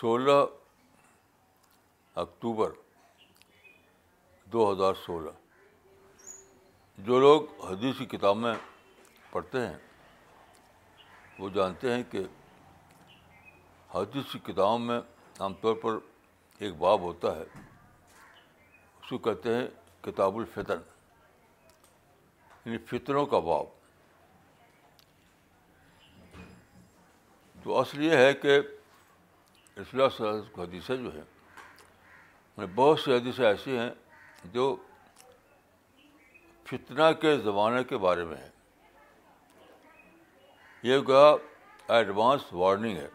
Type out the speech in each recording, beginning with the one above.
سولہ اکتوبر دو ہزار سولہ جو لوگ حدیثی کتابیں پڑھتے ہیں وہ جانتے ہیں کہ حدیثی کتابوں میں عام طور پر ایک باب ہوتا ہے اس کو کہتے ہیں کتاب الفتن یعنی فطروں کا باب تو اصل یہ ہے کہ اصلاح حدیثیں جو ہیں یعنی بہت سی حدیثیں ایسی ہیں جو فتنہ کے زمانے کے بارے میں ہیں یہ کہا ایڈوانس وارننگ ہے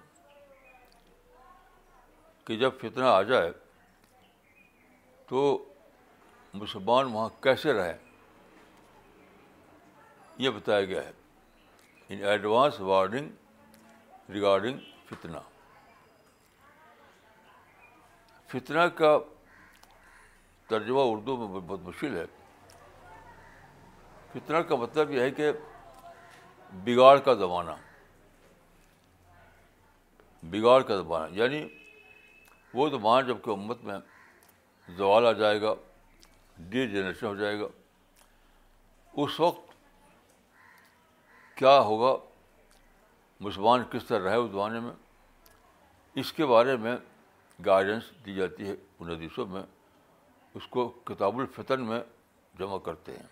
کہ جب فتنہ آ جائے تو مسلمان وہاں کیسے رہیں یہ بتایا گیا ہے ان ایڈوانس وارننگ ریگارڈنگ فتنہ فتنہ کا ترجمہ اردو میں بہت مشکل ہے فتنہ کا مطلب یہ ہے کہ بگاڑ کا زمانہ بگاڑ کا زمانہ یعنی وہ زمانہ جب کہ امت میں زوال آ جائے گا ڈی جنریشن ہو جائے گا اس وقت کیا ہوگا مسلمان کس طرح رہے اس زمانے میں اس کے بارے میں گائیڈنس دی جاتی ہے ان حدیثوں میں اس کو کتاب الفتن میں جمع کرتے ہیں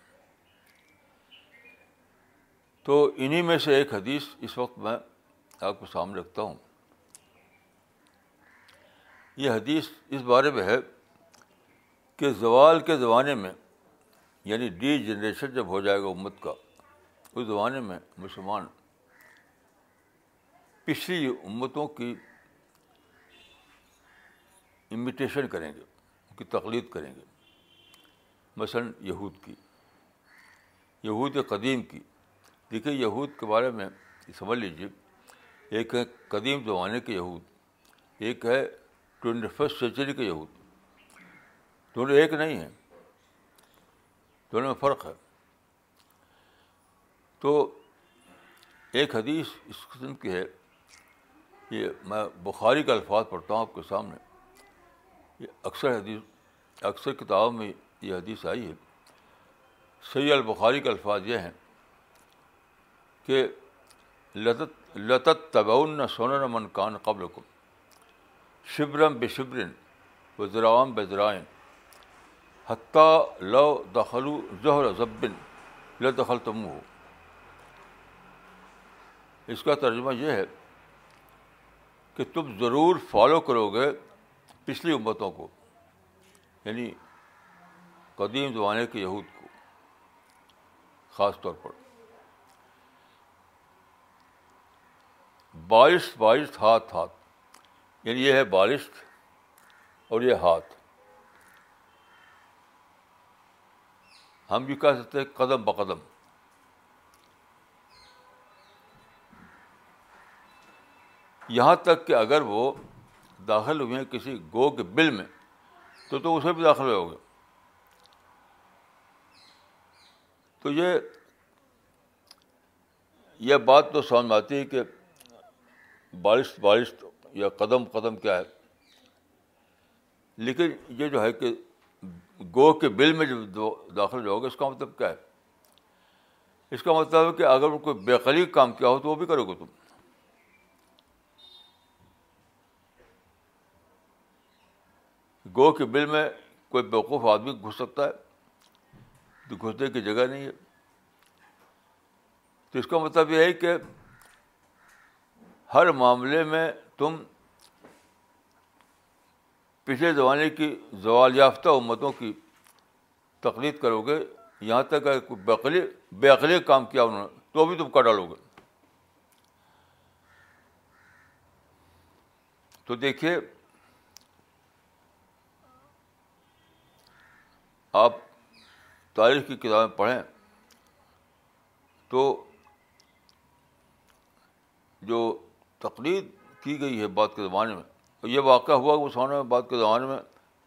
تو انہی میں سے ایک حدیث اس وقت میں آپ کو سامنے رکھتا ہوں یہ حدیث اس بارے میں ہے کہ زوال کے زمانے میں یعنی ڈی جنریشن جب ہو جائے گا امت کا اس زمانے میں مسلمان پچھلی امتوں کی امیٹیشن کریں گے ان کی تقلید کریں گے مثلاً یہود کی یہود قدیم کی دیکھیے یہود کے بارے میں سمجھ لیجیے ایک ہے قدیم زمانے کے یہود ایک ہے ٹوینٹی فسٹ سینچری کے یہود دونوں ایک نہیں ہیں دونوں میں فرق ہے تو ایک حدیث اس قسم کی ہے یہ میں بخاری کے الفاظ پڑھتا ہوں آپ کے سامنے اکثر حدیث اکثر کتابوں میں یہ حدیث آئی ہے صحیح البخاری کے الفاظ یہ ہیں کہ لطت لطت تگون سونن من کان قبل کو شبرم بے شبرن و بے ذرائن حتیٰ لو دخلو ظہر ضبن لخل تم ہو اس کا ترجمہ یہ ہے کہ تم ضرور فالو کرو گے پچھلی امتوں کو یعنی قدیم زمانے کے یہود کو خاص طور پر بارش بارش ہاتھ ہاتھ یعنی یہ ہے بارش اور یہ ہاتھ ہم بھی کہہ سکتے ہیں قدم بقدم یہاں تک کہ اگر وہ داخل ہوئے ہیں کسی گو کے بل میں تو تو اسے بھی داخل ہو گے تو یہ یہ بات تو سمجھ میں آتی ہے کہ بارش بارش یا قدم قدم کیا ہے لیکن یہ جو ہے کہ گو کے بل میں جب داخل گے اس کا مطلب کیا ہے اس کا مطلب ہے کہ اگر کوئی بے قریب کام کیا ہو تو وہ بھی کرو گے تم گو کے بل میں کوئی بیوقوف آدمی گھس سکتا ہے تو گھسنے کی جگہ نہیں ہے تو اس کا مطلب یہ ہے کہ ہر معاملے میں تم پچھلے زمانے کی زوال یافتہ امتوں کی تقلید کرو گے یہاں تک بقلی بے عقلی کام کیا انہوں نے تو بھی تم کا ڈالو گے تو دیکھیے آپ تاریخ کی کتابیں پڑھیں تو جو تقلید کی گئی ہے بعد کے زمانے میں اور یہ واقعہ ہوا کہ مسلمانوں میں بعد کے زمانے میں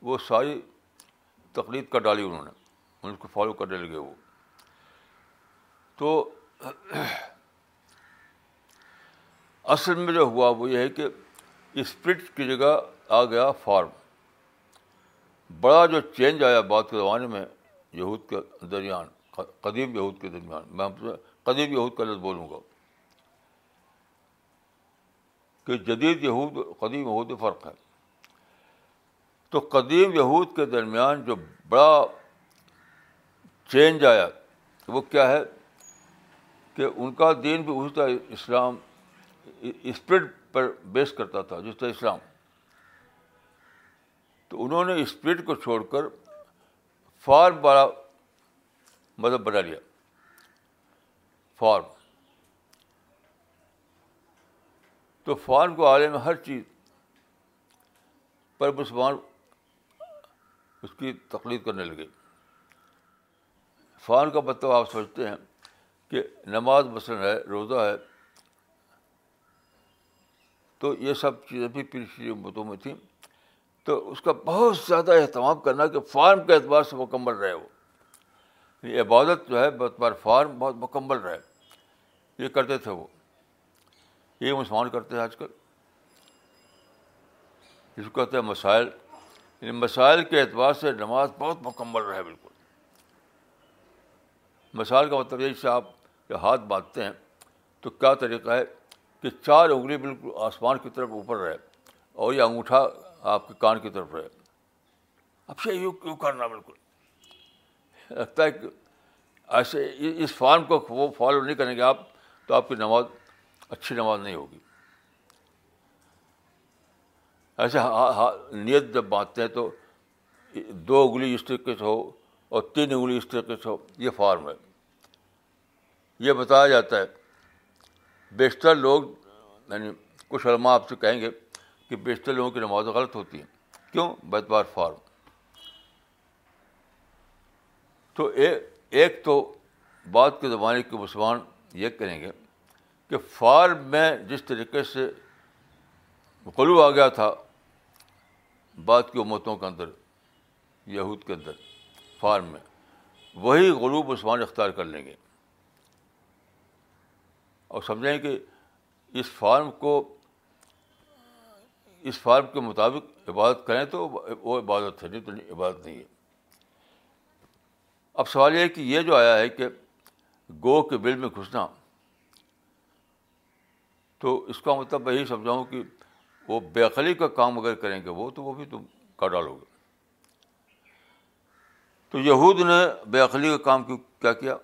وہ ساری تقلید کر ڈالی انہوں نے ان کو فالو کرنے لگے وہ تو اصل میں جو ہوا وہ یہ ہے کہ اسپرٹ کی جگہ آ گیا فارم بڑا جو چینج آیا بعد کے زمانے میں یہود کے درمیان قدیم یہود کے درمیان میں قدیم یہود کا لفظ بولوں گا کہ جدید یہود قدیم یہود فرق ہے تو قدیم یہود کے درمیان جو بڑا چینج آیا وہ کیا ہے کہ ان کا دین بھی اسی طرح اسلام اسپرٹ پر بیس کرتا تھا جس طرح اسلام تو انہوں نے اسپرٹ کو چھوڑ کر فارم بڑا مذہب بنا لیا فارم تو فارم کو آنے میں ہر چیز پر مسلمان اس کی تقلید کرنے لگے فارم کا مطلب آپ سوچتے ہیں کہ نماز مثلاً ہے روزہ ہے تو یہ سب چیزیں بھی پچھلی متوں میں تھیں تو اس کا بہت زیادہ اہتمام کرنا کہ فارم کے اعتبار سے مکمل رہے وہ یہ عبادت جو ہے بطبار فارم بہت مکمل رہے یہ کرتے تھے وہ یہ مسلمان کرتے ہیں آج کل کو کہتے ہیں مسائل یعنی مسائل کے اعتبار سے نماز بہت مکمل رہے بالکل مسائل کا مطلب یہ آپ ہاتھ باندھتے ہیں تو کیا طریقہ ہے کہ چار انگلی بالکل آسمان کی طرف اوپر رہے اور یہ انگوٹھا آپ کے کان کی طرف رہے اب سے یوں کیوں کرنا بالکل لگتا ہے کہ ایسے اس فارم کو وہ فالو نہیں کریں گے آپ تو آپ کی نماز اچھی نماز نہیں ہوگی ایسے نیت جب باندھتے ہیں تو دو انگلی اس طریقے سے ہو اور تین انگلی اس طریقے سے ہو یہ فارم ہے یہ بتایا جاتا ہے بیشتر لوگ یعنی کچھ علماء آپ سے کہیں گے کہ بیشتر لوگوں کی نماز غلط ہوتی ہیں کیوں بیتوار فارم تو ایک تو بعد کے زمانے کے مسلمان یہ کہیں گے کہ فارم میں جس طریقے سے غلو آ گیا تھا بعد کی امتوں کے اندر یہود کے اندر فارم میں وہی غلوب مسلمان اختیار کر لیں گے اور سمجھیں کہ اس فارم کو اس فارم کے مطابق عبادت کریں تو وہ عبادت ہے نہیں تو نہیں عبادت نہیں ہے اب سوال یہ ہے کہ یہ جو آیا ہے کہ گو کے بل میں گھسنا تو اس کا مطلب میں یہی سمجھاؤں کہ وہ عقلی کا کام اگر کریں گے وہ تو وہ بھی تم کا ڈالو گے تو یہود نے عقلی کا کام کیوں کیا کیا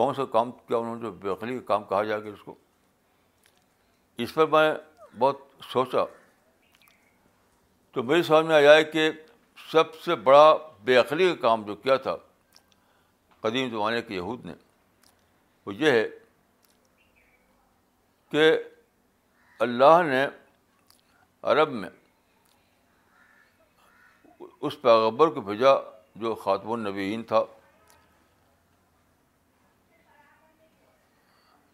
کون سا کام کیا انہوں نے جو عقلی کا کام کہا جائے گا اس کو اس پر میں بہت سوچا تو سمجھ سامنے آیا ہے کہ سب سے بڑا بے عقلی کا کام جو کیا تھا قدیم زمانے کے یہود نے وہ یہ ہے کہ اللہ نے عرب میں اس پیغبر کو بھیجا جو خاتم النبیین تھا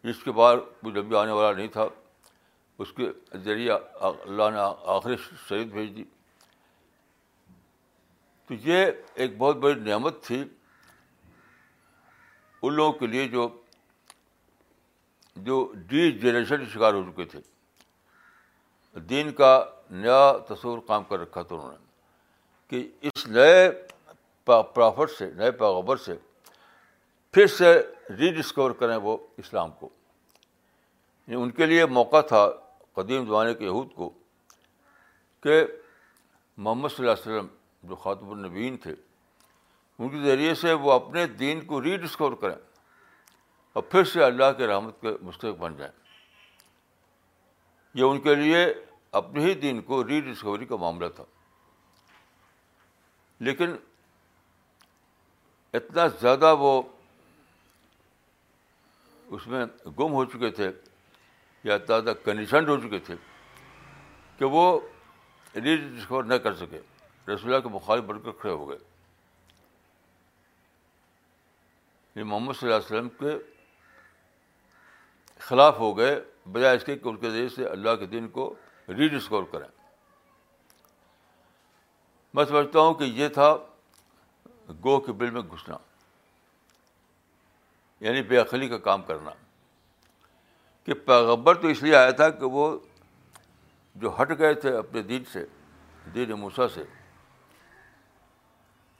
جس کے بعد کوئی نبی آنے والا نہیں تھا اس کے ذریعہ اللہ نے آخری شہید بھیج دی تو یہ ایک بہت بڑی نعمت تھی ان لوگوں کے لیے جو جو ڈی جنریشن کے شکار ہو چکے تھے دین کا نیا تصور کام کر رکھا تھا انہوں نے کہ اس نئے پرافٹ سے نئے پیغبر سے پھر سے ری ڈسکور کریں وہ اسلام کو یعنی ان کے لیے موقع تھا قدیم زمانے کے یہود کو کہ محمد صلی اللہ علیہ وسلم جو خاتم النبین تھے ان کے ذریعے سے وہ اپنے دین کو ری ڈسکور کریں اور پھر سے اللہ کے رحمت کے مستحق بن جائیں یہ ان کے لیے اپنے ہی دین کو ری ڈسکوری کا معاملہ تھا لیکن اتنا زیادہ وہ اس میں گم ہو چکے تھے یا زیادہ کنڈیشنڈ ہو چکے تھے کہ وہ ریڈسکور نہ کر سکے رسول کے مخالف بن کر کھڑے ہو گئے یہ محمد صلی اللہ علیہ وسلم کے خلاف ہو گئے بجائے اس کے کہ ان کے ذریعے سے اللہ کے دین کو ری ڈسکور کریں میں سمجھتا ہوں کہ یہ تھا گو کے بل میں گھسنا یعنی بے عقلی کا کام کرنا کہ پیغبر تو اس لیے آیا تھا کہ وہ جو ہٹ گئے تھے اپنے دین سے دین موسا سے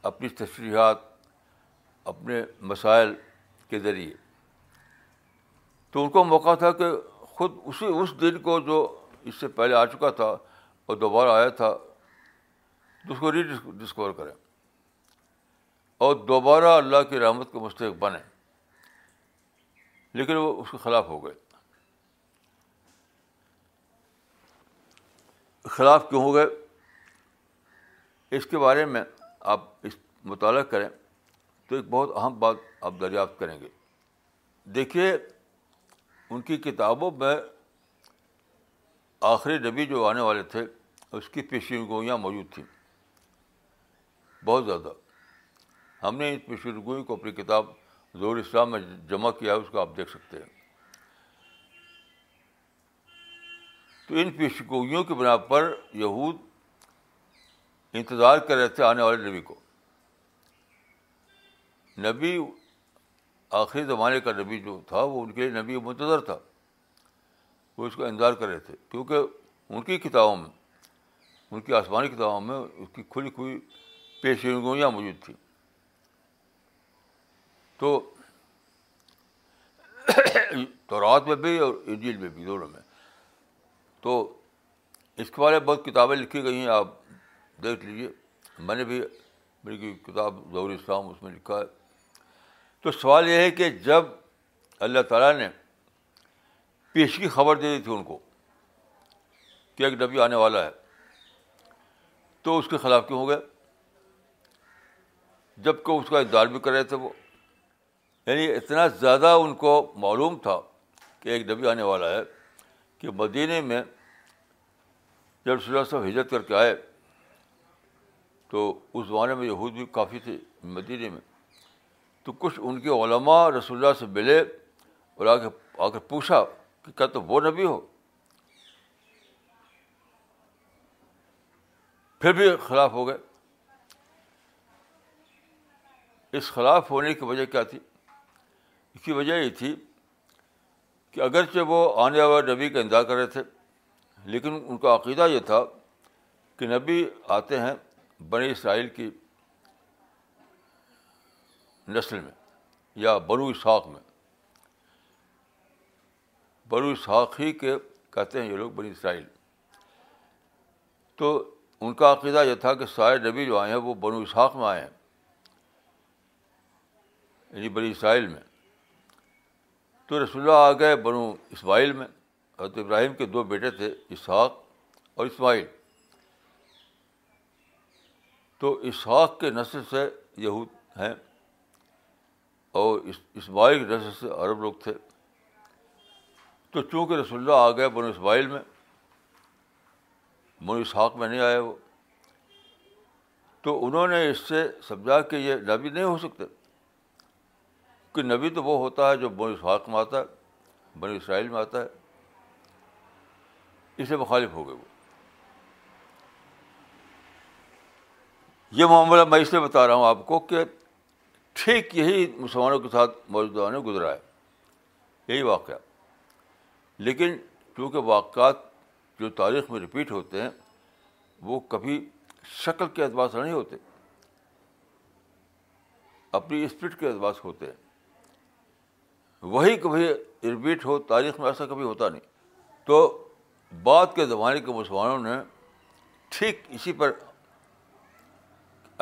اپنی تشریحات اپنے مسائل کے ذریعے تو ان کو موقع تھا کہ خود اسی اس دن کو جو اس سے پہلے آ چکا تھا اور دوبارہ آیا تھا تو اس کو ری ڈسکور کریں اور دوبارہ اللہ کی رحمت کے مستحق بنیں لیکن وہ اس کے خلاف ہو گئے خلاف کیوں ہو گئے اس کے بارے میں آپ اس مطالعہ کریں تو ایک بہت اہم بات آپ دریافت کریں گے دیکھیے ان کی کتابوں میں آخری نبی جو آنے والے تھے اس کی پیشین گوئیاں موجود تھیں بہت زیادہ ہم نے اس پیشین گوئی کو اپنی کتاب زور اسلام میں جمع کیا ہے اس کو آپ دیکھ سکتے ہیں تو ان پیشگوئیوں کی بنا پر یہود انتظار کر رہے تھے آنے والے نبی کو نبی آخری زمانے کا نبی جو تھا وہ ان کے لیے نبی منتظر تھا وہ اس کا انتظار کر رہے تھے کیونکہ ان کی کتابوں میں ان کی آسمانی کتابوں میں اس کی کھلی کھلی پیشگوئیاں موجود تھیں تو رات میں بھی اور انجیل میں بھی دونوں میں تو اس کے بارے میں بہت کتابیں لکھی گئی ہیں آپ دیکھ لیجیے میں نے بھی میری کتاب ظہور اسلام اس میں لکھا ہے تو سوال یہ ہے کہ جب اللہ تعالیٰ نے پیش کی خبر دے دی تھی ان کو کہ ایک ڈبی آنے والا ہے تو اس کے خلاف کیوں ہو گئے جب کہ اس کا اظہار بھی کر رہے تھے وہ یعنی اتنا زیادہ ان کو معلوم تھا کہ ایک ڈبی آنے والا ہے کہ مدینہ میں جب رسول اللہ صاحب ہجرت کر کے آئے تو اس زمانے میں یہود بھی کافی تھے مدینہ میں تو کچھ ان کے علماء رسول اللہ سے ملے اور آ کے آ کر پوچھا کہ کیا تو وہ نبی ہو پھر بھی خلاف ہو گئے اس خلاف ہونے کی وجہ کیا تھی اس کی وجہ یہ تھی کہ اگرچہ وہ آنے والے نبی کا انتظار کر رہے تھے لیکن ان کا عقیدہ یہ تھا کہ نبی آتے ہیں بنی اسرائیل کی نسل میں یا بنو اسحاق میں بنو اسحاق ہی کے کہتے ہیں یہ لوگ بنی اسرائیل تو ان کا عقیدہ یہ تھا کہ سارے نبی جو آئے ہیں وہ بنو اسحاق میں آئے ہیں یعنی بنی اسرائیل میں تو رسول اللہ آ گئے بنو اسماعیل میں حضرت ابراہیم کے دو بیٹے تھے اسحاق اور اسماعیل تو اسحاق کے نسل سے یہود ہیں اور اسماعیل کی نسل سے عرب لوگ تھے تو چونکہ رسول اللہ آ گئے بنو اسماعیل میں بنو اسحاق میں نہیں آئے وہ تو انہوں نے اس سے سمجھا کہ یہ نبی نہیں ہو سکتے کہ نبی تو وہ ہوتا ہے جو بنی اسحاق میں آتا ہے بنی اسرائیل میں آتا ہے اس سے مخالف ہو گئے وہ یہ معاملہ میں اس لیے بتا رہا ہوں آپ کو کہ ٹھیک یہی مسلمانوں کے ساتھ موجودہ نے گزرا ہے یہی واقعہ لیکن چونکہ واقعات جو تاریخ میں رپیٹ ہوتے ہیں وہ کبھی شکل کے اعتبار سے نہیں ہوتے اپنی اسپرٹ کے اعتبار سے ہوتے ہیں وہی کبھی رپیٹ ہو تاریخ میں ایسا کبھی ہوتا نہیں تو بعد کے زمانے کے مسلمانوں نے ٹھیک اسی پر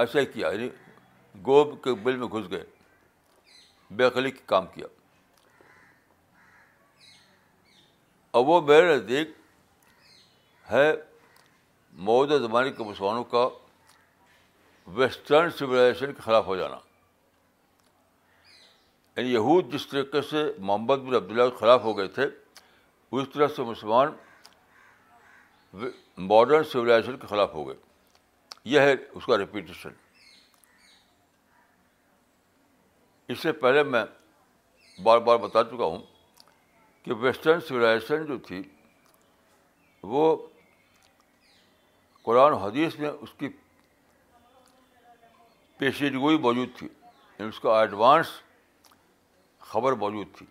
ایسا ہی کیا یعنی گوب کے بل میں گھس گئے بے کی کام کیا وہ میرے نزدیک ہے موجودہ زمانے کے مسلمانوں کا ویسٹرن سویلائزیشن کے خلاف ہو جانا یعنی یہود جس طریقے سے محمد بن عبداللہ کے خلاف ہو گئے تھے اس طرح سے مسلمان ماڈرن سولیزیشن کے خلاف ہو گئے یہ ہے اس کا ریپیٹیشن اس سے پہلے میں بار بار بتا چکا ہوں کہ ویسٹرن سولیزیشن جو تھی وہ قرآن حدیث میں اس کی پیشیدگوئی موجود تھی یعنی اس کا ایڈوانس خبر موجود تھی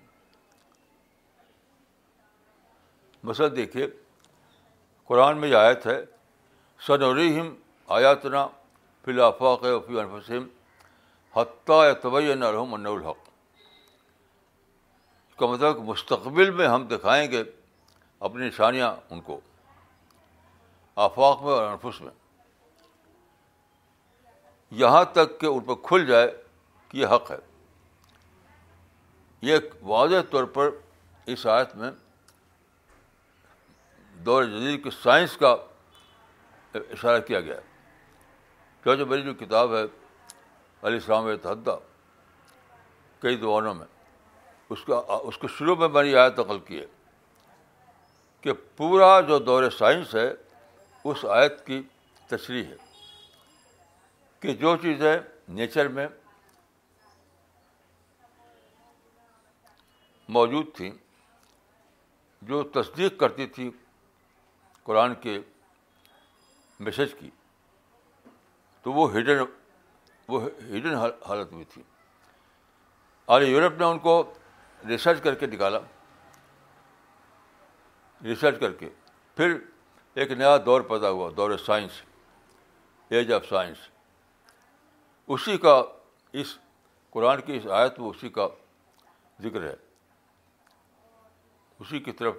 مثلا دیکھیے قرآن میں یہ آیت ہے الرحیم آیاتنا فی الفاق فی الفسم حتیٰ طبعیہ نرحم ان الحق اس کا مطلب مستقبل میں ہم دکھائیں گے اپنی نشانیاں ان کو آفاق میں اور انفس میں یہاں تک کہ ان پر کھل جائے کہ یہ حق ہے یہ واضح طور پر اس آیت میں دور جدید کے سائنس کا اشارہ کیا گیا ہے کیونکہ میری جو کتاب ہے علی اسلام اتحدہ کئی دوانوں میں اس کا اس کے شروع میں میں نے آیت عقل کی ہے کہ پورا جو دور سائنس ہے اس آیت کی تشریح ہے کہ جو چیزیں نیچر میں موجود تھیں جو تصدیق کرتی تھی قرآن کے میسج کی تو وہ ہڈن وہ ہڈن حالت میں تھی اور یورپ نے ان کو ریسرچ کر کے نکالا ریسرچ کر کے پھر ایک نیا دور پیدا ہوا دور سائنس ایج آف سائنس اسی کا اس قرآن کی اس آیت میں اسی کا ذکر ہے اسی کی طرف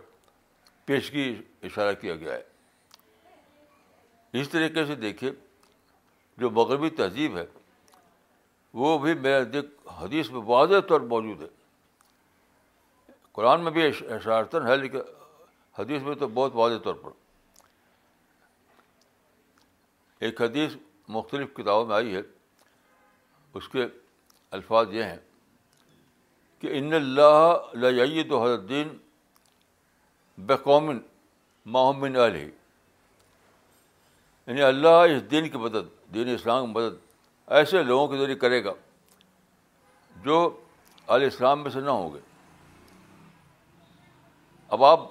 پیشگی اشارہ کیا گیا ہے اس طریقے سے دیکھیے جو مغربی تہذیب ہے وہ بھی میرے دیکھ حدیث میں واضح طور موجود ہے قرآن میں بھی اشارتاً ہے لیکن حدیث میں تو بہت واضح طور پر ایک حدیث مختلف کتابوں میں آئی ہے اس کے الفاظ یہ ہیں کہ ان اللہ لید الدین بے قومن محمن علیہ یعنی اللہ اس دین کی مدد دین اسلام کی مدد ایسے لوگوں کے ذریعے کرے گا جو علیہ السلام میں سے نہ ہوں گے اب آپ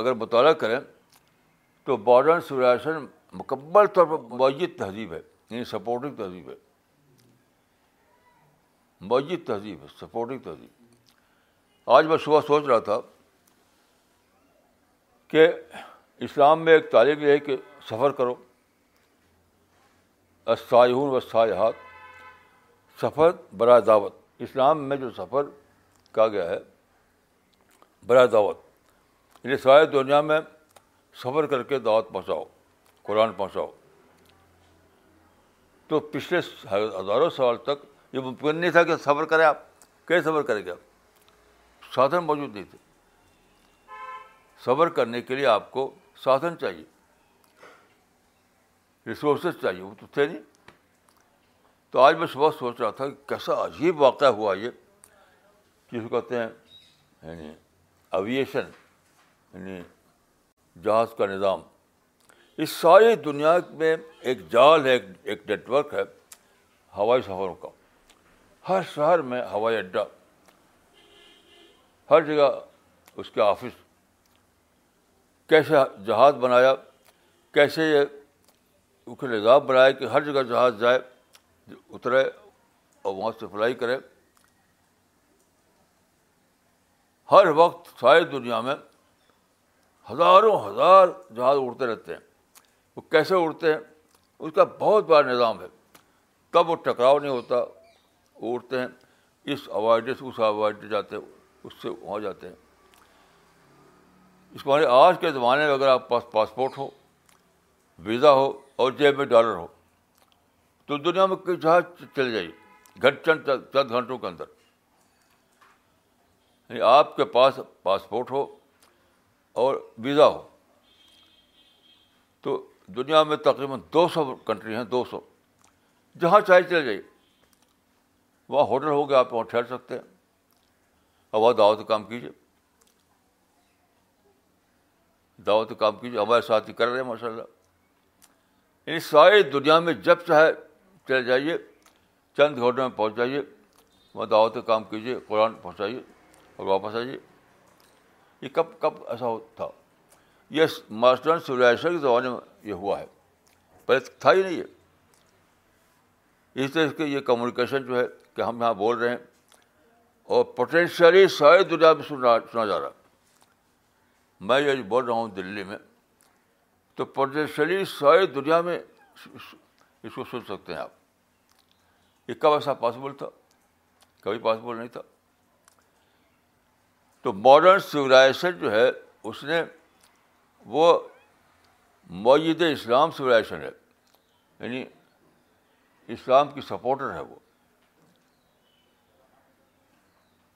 اگر مطالعہ کریں تو باڈرن سوراشن مکمل طور پر معیت تہذیب ہے یعنی سپورٹنگ تہذیب ہے معیت تہذیب ہے سپورٹنگ تہذیب آج میں صبح سوچ رہا تھا کہ اسلام میں ایک تعلیم یہ ہے کہ سفر کرو و سایہات سفر برا دعوت اسلام میں جو سفر کہا گیا ہے برا دعوت ان یعنی سارے دنیا میں سفر کر کے دعوت پہنچاؤ قرآن پہنچاؤ تو پچھلے ہزاروں سال تک یہ ممکن نہیں تھا کہ سفر کریں آپ کیسے سفر کریں گے سادھن موجود نہیں تھے صبر کرنے کے لیے آپ کو سادھن چاہیے ریسورسز چاہیے وہ تو تھے نہیں تو آج میں صبح سوچ رہا تھا کہ کیسا عجیب واقعہ ہوا یہ جس کو کہتے ہیں یعنی ایویشن یعنی جہاز کا نظام اس ساری دنیا میں ایک جال ہے ایک نیٹ ورک ہے ہوائی سفروں کا ہر شہر میں ہوائی اڈہ ہر جگہ اس کے آفس کیسے جہاز بنایا کیسے یہ ان کے نظام بنایا کہ ہر جگہ جہاز جائے اترے اور وہاں سے فلائی کرے ہر وقت ساری دنیا میں ہزاروں ہزار جہاز اڑتے رہتے ہیں وہ کیسے اڑتے ہیں اس کا بہت بڑا نظام ہے تب وہ ٹکراؤ نہیں ہوتا وہ اڑتے ہیں اس اوائڈ سے اس اوائڈ جاتے ہیں اس سے وہاں جاتے ہیں اس کو آج کے زمانے میں اگر آپ پاس پاسپورٹ ہو ویزا ہو اور جیب میں ڈالر ہو تو دنیا میں کئی جہاز چل جائیے گھر چند چند گھنٹوں کے اندر یعنی آپ کے پاس پاسپورٹ ہو اور ویزا ہو تو دنیا میں تقریباً دو سو کنٹری ہیں دو سو جہاں چاہے چلے جائیے وہاں ہوٹل ہو گیا آپ وہاں ٹھہر سکتے ہیں اور وہاں دعوت کام کیجیے دعوت کام کیجیے ہمارے ساتھ ہی کر رہے ہیں ماشاء اللہ یعنی ساری دنیا میں جب چاہے چلے جائیے چند گھنٹوں میں پہنچ جائیے وہاں دعوت کام کیجیے قرآن پہنچائیے اور واپس آئیے یہ کب کب ایسا ہو تھا یہ ماسٹرن سولیشن کے زمانے میں یہ ہوا ہے پہلے تھا ہی نہیں یہ اس طرح کے یہ کمیونیکیشن جو ہے کہ ہم یہاں بول رہے ہیں اور پوٹینشیلی ساری دنیا میں سنا سنا جا رہا ہے میں یہ بول رہا ہوں دلی میں تو پردیشلی ساری دنیا میں اس کو سن سکتے ہیں آپ یہ کب ایسا پاسبل تھا کبھی پاسبل نہیں تھا تو ماڈرن سولائزیشن جو ہے اس نے وہ معید اسلام سولائزیشن ہے یعنی اسلام کی سپورٹر ہے وہ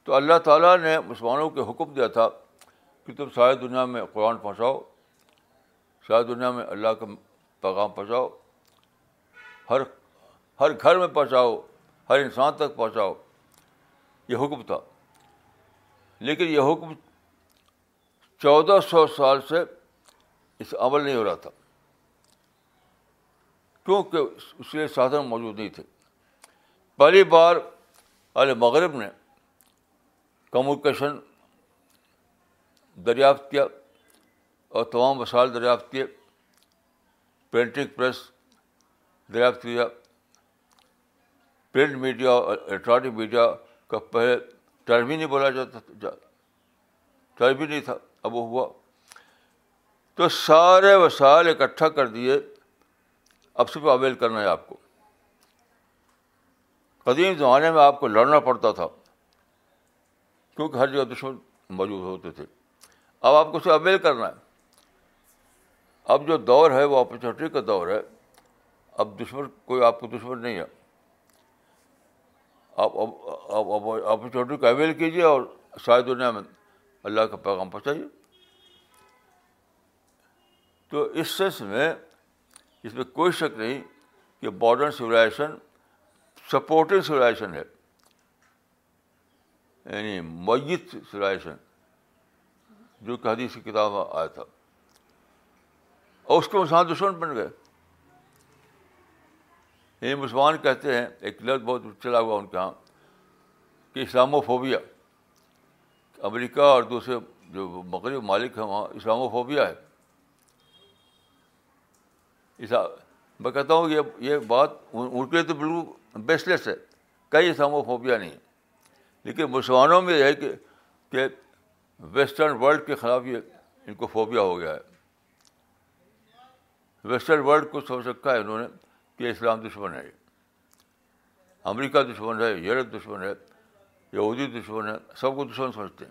تو اللہ تعالیٰ نے مسلمانوں کے حکم دیا تھا کہ تم ساری دنیا میں قرآن پہنچاؤ ساری دنیا میں اللہ کا پیغام پہنچاؤ ہر ہر گھر میں پہنچاؤ ہر انسان تک پہنچاؤ یہ حکم تھا لیکن یہ حکم چودہ سو سال سے اس عمل نہیں ہو رہا تھا کیونکہ اس لیے سادھن موجود نہیں تھے پہلی بار والے مغرب نے کمیونیکیشن دریافت کیا اور تمام وسائل دریافت کیے پرنٹنگ پریس دریافت کیا پرنٹ میڈیا اور الیکٹرانک میڈیا کا پہلے ٹرم ہی نہیں بولا جاتا ٹرم ہی نہیں تھا اب وہ ہوا تو سارے وسائل اکٹھا کر دیے اب صرف اویل کرنا ہے آپ کو قدیم زمانے میں آپ کو لڑنا پڑتا تھا کیونکہ ہر جگہ دشمن موجود ہوتے تھے اب آپ کو اسے اویل کرنا ہے اب جو دور ہے وہ اپرچونیٹی کا دور ہے اب دشمن کوئی آپ کو دشمن نہیں ہے آپ اب اپرچونیٹی کو اویل کیجیے اور شاید دنیا میں اللہ کا پیغام پہنچائیے تو اس سینس میں اس میں کوئی شک نہیں کہ ماڈرن سولائزیشن سپورٹنگ سولائزیشن ہے یعنی میت سولاشن جو کہ حدیث کی کتاب میں آیا تھا اور اس کے مسلمان دشمن بن گئے یہ مسلمان کہتے ہیں ایک لفظ بہت چلا ہوا ان کے یہاں کہ اسلام و فوبیا امریکہ اور دوسرے جو مغرب مالک ہیں وہاں اسلام و فوبیا ہے میں کہتا ہوں یہ یہ بات ان کے لیے تو بالکل بیسلیس ہے کئی اسلام و فوبیا نہیں لیکن مسلمانوں میں یہ ہے کہ ویسٹرن ورلڈ کے خلاف یہ ان کو فوبیا ہو گیا ہے ویسٹرن ورلڈ کو سمجھ رکھا ہے انہوں نے کہ اسلام دشمن ہے امریکہ دشمن ہے یورپ دشمن ہے یہودی دشمن ہے سب کو دشمن سمجھتے ہیں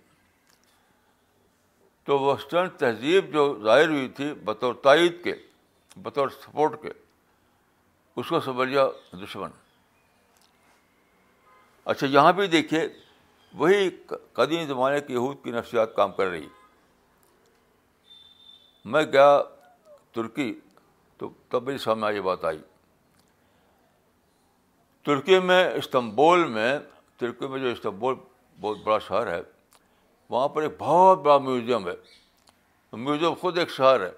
تو ویسٹرن تہذیب جو ظاہر ہوئی تھی بطور تائید کے بطور سپورٹ کے اس کو لیا دشمن اچھا یہاں بھی دیکھیے وہی قدیم زمانے کی یہود کی نفسیات کام کر رہی میں گیا ترکی تو تب میرے سامنے یہ بات آئی ترکی میں استنبول میں ترکی میں جو استنبول بہت بڑا شہر ہے وہاں پر ایک بہت بڑا میوزیم ہے میوزیم خود ایک شہر ہے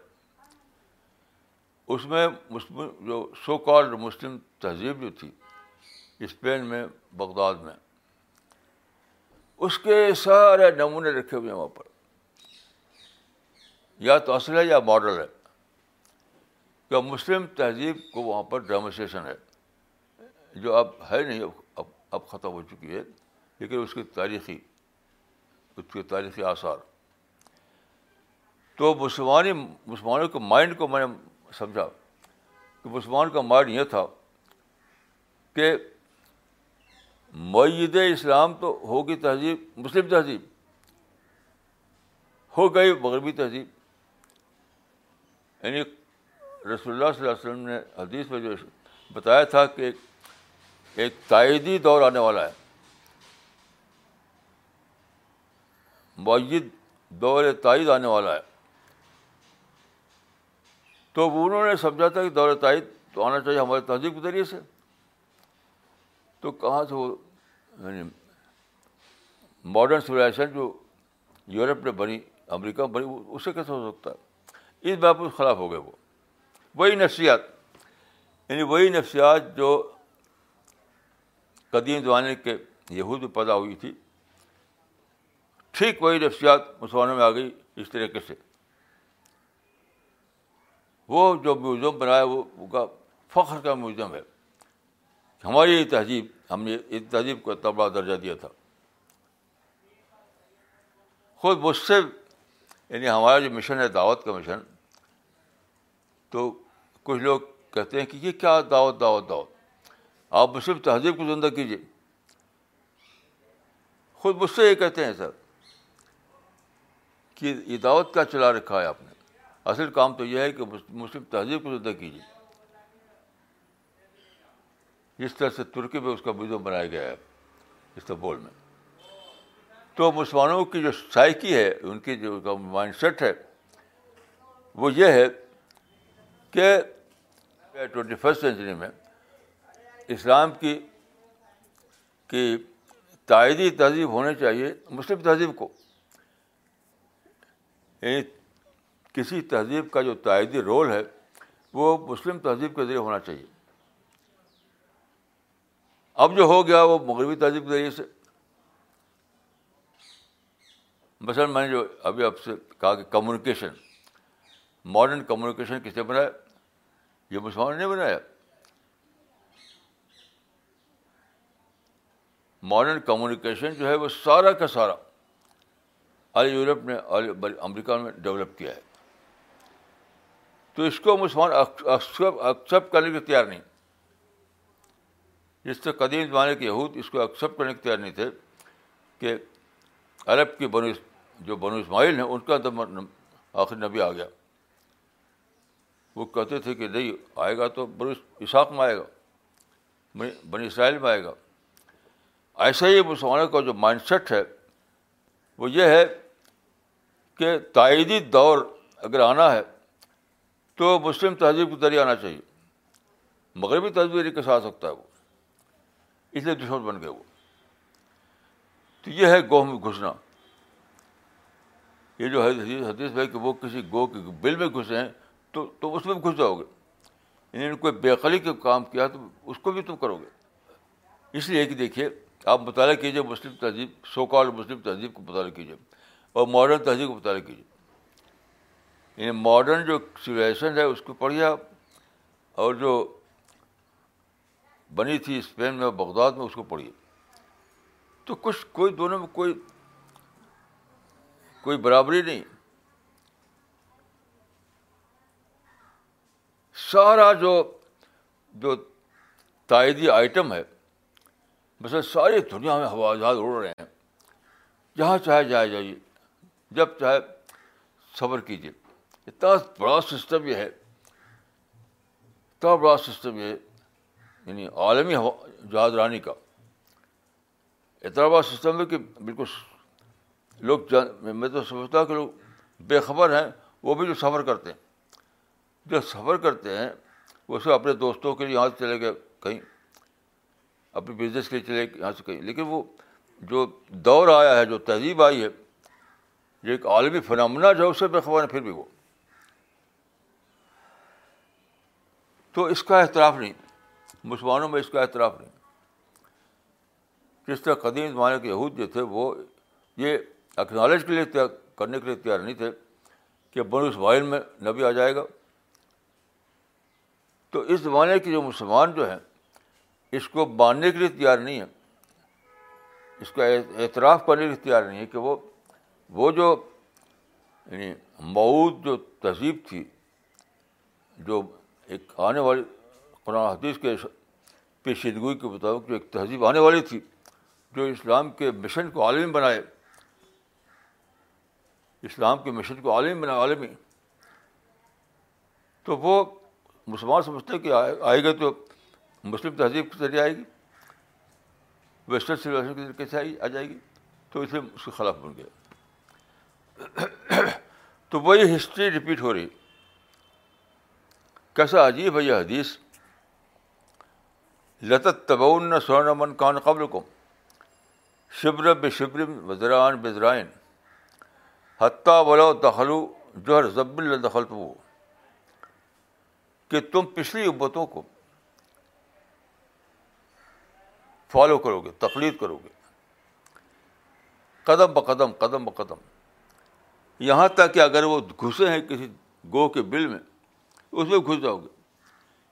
اس میں جو سو کالڈ مسلم تہذیب جو تھی اسپین میں بغداد میں اس کے سارے نمونے رکھے ہوئے ہیں وہاں پر یا تو اصل ہے یا ماڈل ہے کہ مسلم تہذیب کو وہاں پر ڈیمونسٹریشن ہے جو اب ہے نہیں اب اب ختم ہو چکی ہے لیکن اس کی تاریخی اس کے تاریخی آثار تو مسلمانی مسلمانوں کے مائنڈ کو میں نے سمجھا کہ مسلمان کا مائنڈ یہ تھا کہ معید اسلام تو ہوگی تہذیب مسلم تہذیب ہو گئی مغربی تہذیب یعنی رسول اللہ صلی اللہ علیہ وسلم نے حدیث میں جو بتایا تھا کہ ایک تائیدی دور آنے والا ہے معید دور تائید آنے والا ہے تو انہوں نے سمجھا تھا کہ دور تائید تو آنا چاہیے ہمارے تہذیب کے ذریعے سے تو کہاں سے وہ یعنی ماڈرن سولیزیشن جو یورپ نے بنی امریکہ بنی اس سے کیسے ہو سکتا ہے اس بات پر خلاف ہو گئے وہ وہی نفسیات یعنی وہی نفسیات جو قدیم زمانے کے یہود میں پیدا ہوئی تھی ٹھیک وہی نفسیات مسلمانوں میں آ گئی اس طریقے سے وہ جو میوزیم بنایا وہ کا فخر کا میوزیم ہے ہماری یہ تہذیب ہم نے اس تہذیب اتنا بڑا درجہ دیا تھا خود مجھ سے یعنی ہمارا جو مشن ہے دعوت کا مشن تو کچھ لوگ کہتے ہیں کہ یہ کیا دعوت دعوت دعوت آپ مصرف تہذیب کو زندہ کیجیے خود مجھ سے یہ کہتے ہیں سر کہ یہ دعوت کیا چلا رکھا ہے آپ نے اصل کام تو یہ ہے کہ مصرف تہذیب کو زندہ کیجیے جس طرح سے ترکی میں اس کا بجو بنایا گیا ہے استنبول میں تو مسلمانوں کی جو سائیکی ہے ان کی جو مائنڈ سیٹ ہے وہ یہ ہے کہ ٹوئنٹی فسٹ سینچری میں اسلام کی کی تائیدی تہذیب ہونی چاہیے مسلم تہذیب کو یعنی کسی تہذیب کا جو تائیدی رول ہے وہ مسلم تہذیب کے ذریعے ہونا چاہیے اب جو ہو گیا وہ مغربی تہذیب کے ذریعے سے مثلاً میں نے جو ابھی آپ سے کہا کہ کمیونیکیشن ماڈرن کمیونیکیشن کس نے بنایا یہ مسلمان نے بنایا ماڈرن کمیونیکیشن جو ہے وہ سارا کا سارا آل یورپ نے آل امریکہ میں ڈیولپ کیا ہے تو اس کو مسلمان ایکسیپٹ کرنے کے تیار نہیں جس سے قدیم زمانے کے یہود اس کو ایکسیپٹ کرنے کے تیار نہیں تھے کہ عرب کے بنو جو بنو اسماعیل ہیں ان کا تو آخر نبی آ گیا وہ کہتے تھے کہ نہیں آئے گا تو بنو اسحاق میں آئے گا بنی اسرائیل میں آئے گا ایسا ہی مسلمانوں کا جو مائنڈ سیٹ ہے وہ یہ ہے کہ تائیدی دور اگر آنا ہے تو مسلم تہذیب کے ذریعے آنا چاہیے مغربی تہذیب کے ساتھ سکتا ہے وہ اس لیے دشمن بن گئے وہ تو یہ ہے گوہ میں گھسنا یہ جو حدیث حدیث ہے کہ وہ کسی گوہ کے بل میں گھسے ہیں تو تم اس میں بھی گھس جاؤ گے یعنی انہوں نے کوئی بے قری کا کام کیا تو اس کو بھی تم کرو گے اس لیے کہ دیکھیے آپ مطالعہ کیجیے مسلم تہذیب کال مسلم تہذیب کو مطالعہ کیجیے اور ماڈرن تہذیب کو مطالعہ کیجیے یعنی ماڈرن جو سچویشن ہے اس کو پڑھیے آپ اور جو بنی تھی اسپین میں اور بغداد میں اس کو پڑھی تو کچھ کوئی دونوں میں کوئی کوئی برابری نہیں سارا جو جو تائیدی آئٹم ہے بس ساری دنیا میں ہوا جہاز اڑ رہے ہیں جہاں چاہے جائے جائیے جب چاہے صبر کیجیے اتنا بڑا سسٹم یہ ہے اتنا بڑا سسٹم یہ ہے یعنی عالمی ہوا جہاز رانی کا اتنا بڑا سسٹم ہے کہ بالکل لوگ میں تو سمجھتا ہوں کہ لوگ بے خبر ہیں وہ بھی جو سفر کرتے ہیں جو سفر کرتے ہیں وہ صرف اپنے دوستوں کے لیے یہاں سے چلے گئے کہیں اپنے بزنس کے لیے چلے یہاں سے کہیں لیکن وہ جو دور آیا ہے جو تہذیب آئی ہے جو ایک عالمی فنامنا جو ہے اس سے بے خبر ہے پھر بھی وہ تو اس کا اعتراف نہیں مسلمانوں میں اس کا اعتراف نہیں جس طرح قدیم زمانے کے یہود جو تھے وہ یہ اکنالج کے لیے کرنے کے لیے تیار نہیں تھے کہ اسماعیل میں نبی آ جائے گا تو اس زمانے کے جو مسلمان جو ہیں اس کو باندھنے کے لیے تیار نہیں ہے اس کا اعتراف کرنے کے لیے تیار نہیں ہے کہ وہ وہ جو یعنی مود جو تہذیب تھی جو ایک آنے والی قرآن حدیث کے پیشیدگوئی کے مطابق جو ایک تہذیب آنے والی تھی جو اسلام کے مشن کو عالمی بنائے اسلام کے مشن کو عالمی بنائے عالمی تو وہ مسلمان سمجھتے کہ آئے گا تو مسلم تہذیب کے ذریعے آئے گی ویسٹرن سولیشن کے ذریعے آئی آ جائے گی تو اس لیے اس کے خلاف بن گیا تو وہی ہسٹری رپیٹ ہو رہی کیسا عجیب ہے یہ حدیث لط تب من کان قبل کو شبر بے شبرم بزران بزرائن حتیٰ ولا دخلو جوہر ضب اللہ دخل تو کہ تم پچھلی ابتوں کو فالو کرو گے تقلید کرو گے قدم بقدم قدم بقدم یہاں تک کہ اگر وہ گھسے ہیں کسی گو کے بل میں اس میں گھس جاؤ گے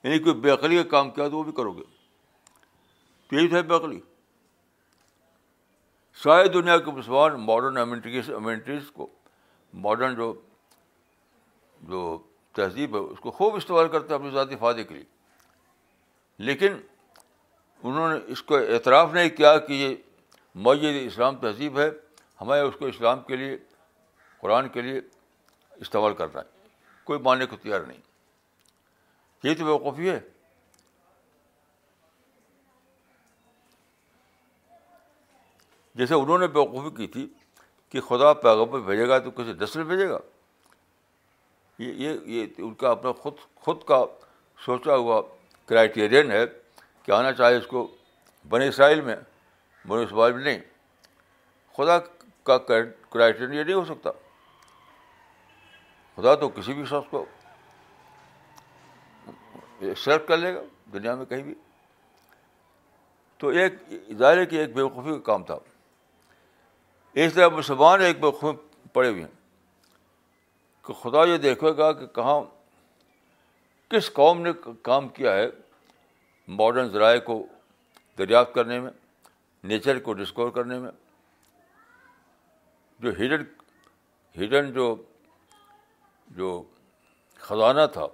یعنی کوئی بے کا کام کیا تو وہ بھی کرو گے یہی بکلی ساری دنیا کے مسلمان ماڈرن امینٹریز کو ماڈرن جو جو تہذیب ہے اس کو خوب استعمال کرتے ہیں اپنے ذاتی فائدے کے لیے لیکن انہوں نے اس کو اعتراف نہیں کیا کہ یہ معیت اسلام تہذیب ہے ہمیں اس کو اسلام کے لیے قرآن کے لیے استعمال کرنا ہے کوئی ماننے کو تیار نہیں یہ تو بیوقوفی ہے جیسے انہوں نے بیوقوفی کی تھی کہ خدا پیغمبر بھیجے گا تو کسی دس میں بھیجے گا یہ یہ یہ ان کا اپنا خود خود کا سوچا ہوا کرائیٹیرین ہے کہ آنا چاہے اس کو بنے اسرائیل میں بنے اسرائیل میں نہیں خدا کا کرائیٹیرین یہ نہیں ہو سکتا خدا تو کسی بھی شخص کو سرو کر لے گا دنیا میں کہیں بھی تو ایک ادارے کی ایک بیوقوفی کا کام تھا اس طرح مسلمان ایک بخوب پڑے ہوئے ہیں کہ خدا یہ دیکھے گا کہ کہاں کس قوم نے کام کیا ہے ماڈرن ذرائع کو دریافت کرنے میں نیچر کو ڈسکور کرنے میں جو ہڈن ہڈن جو جو خزانہ تھا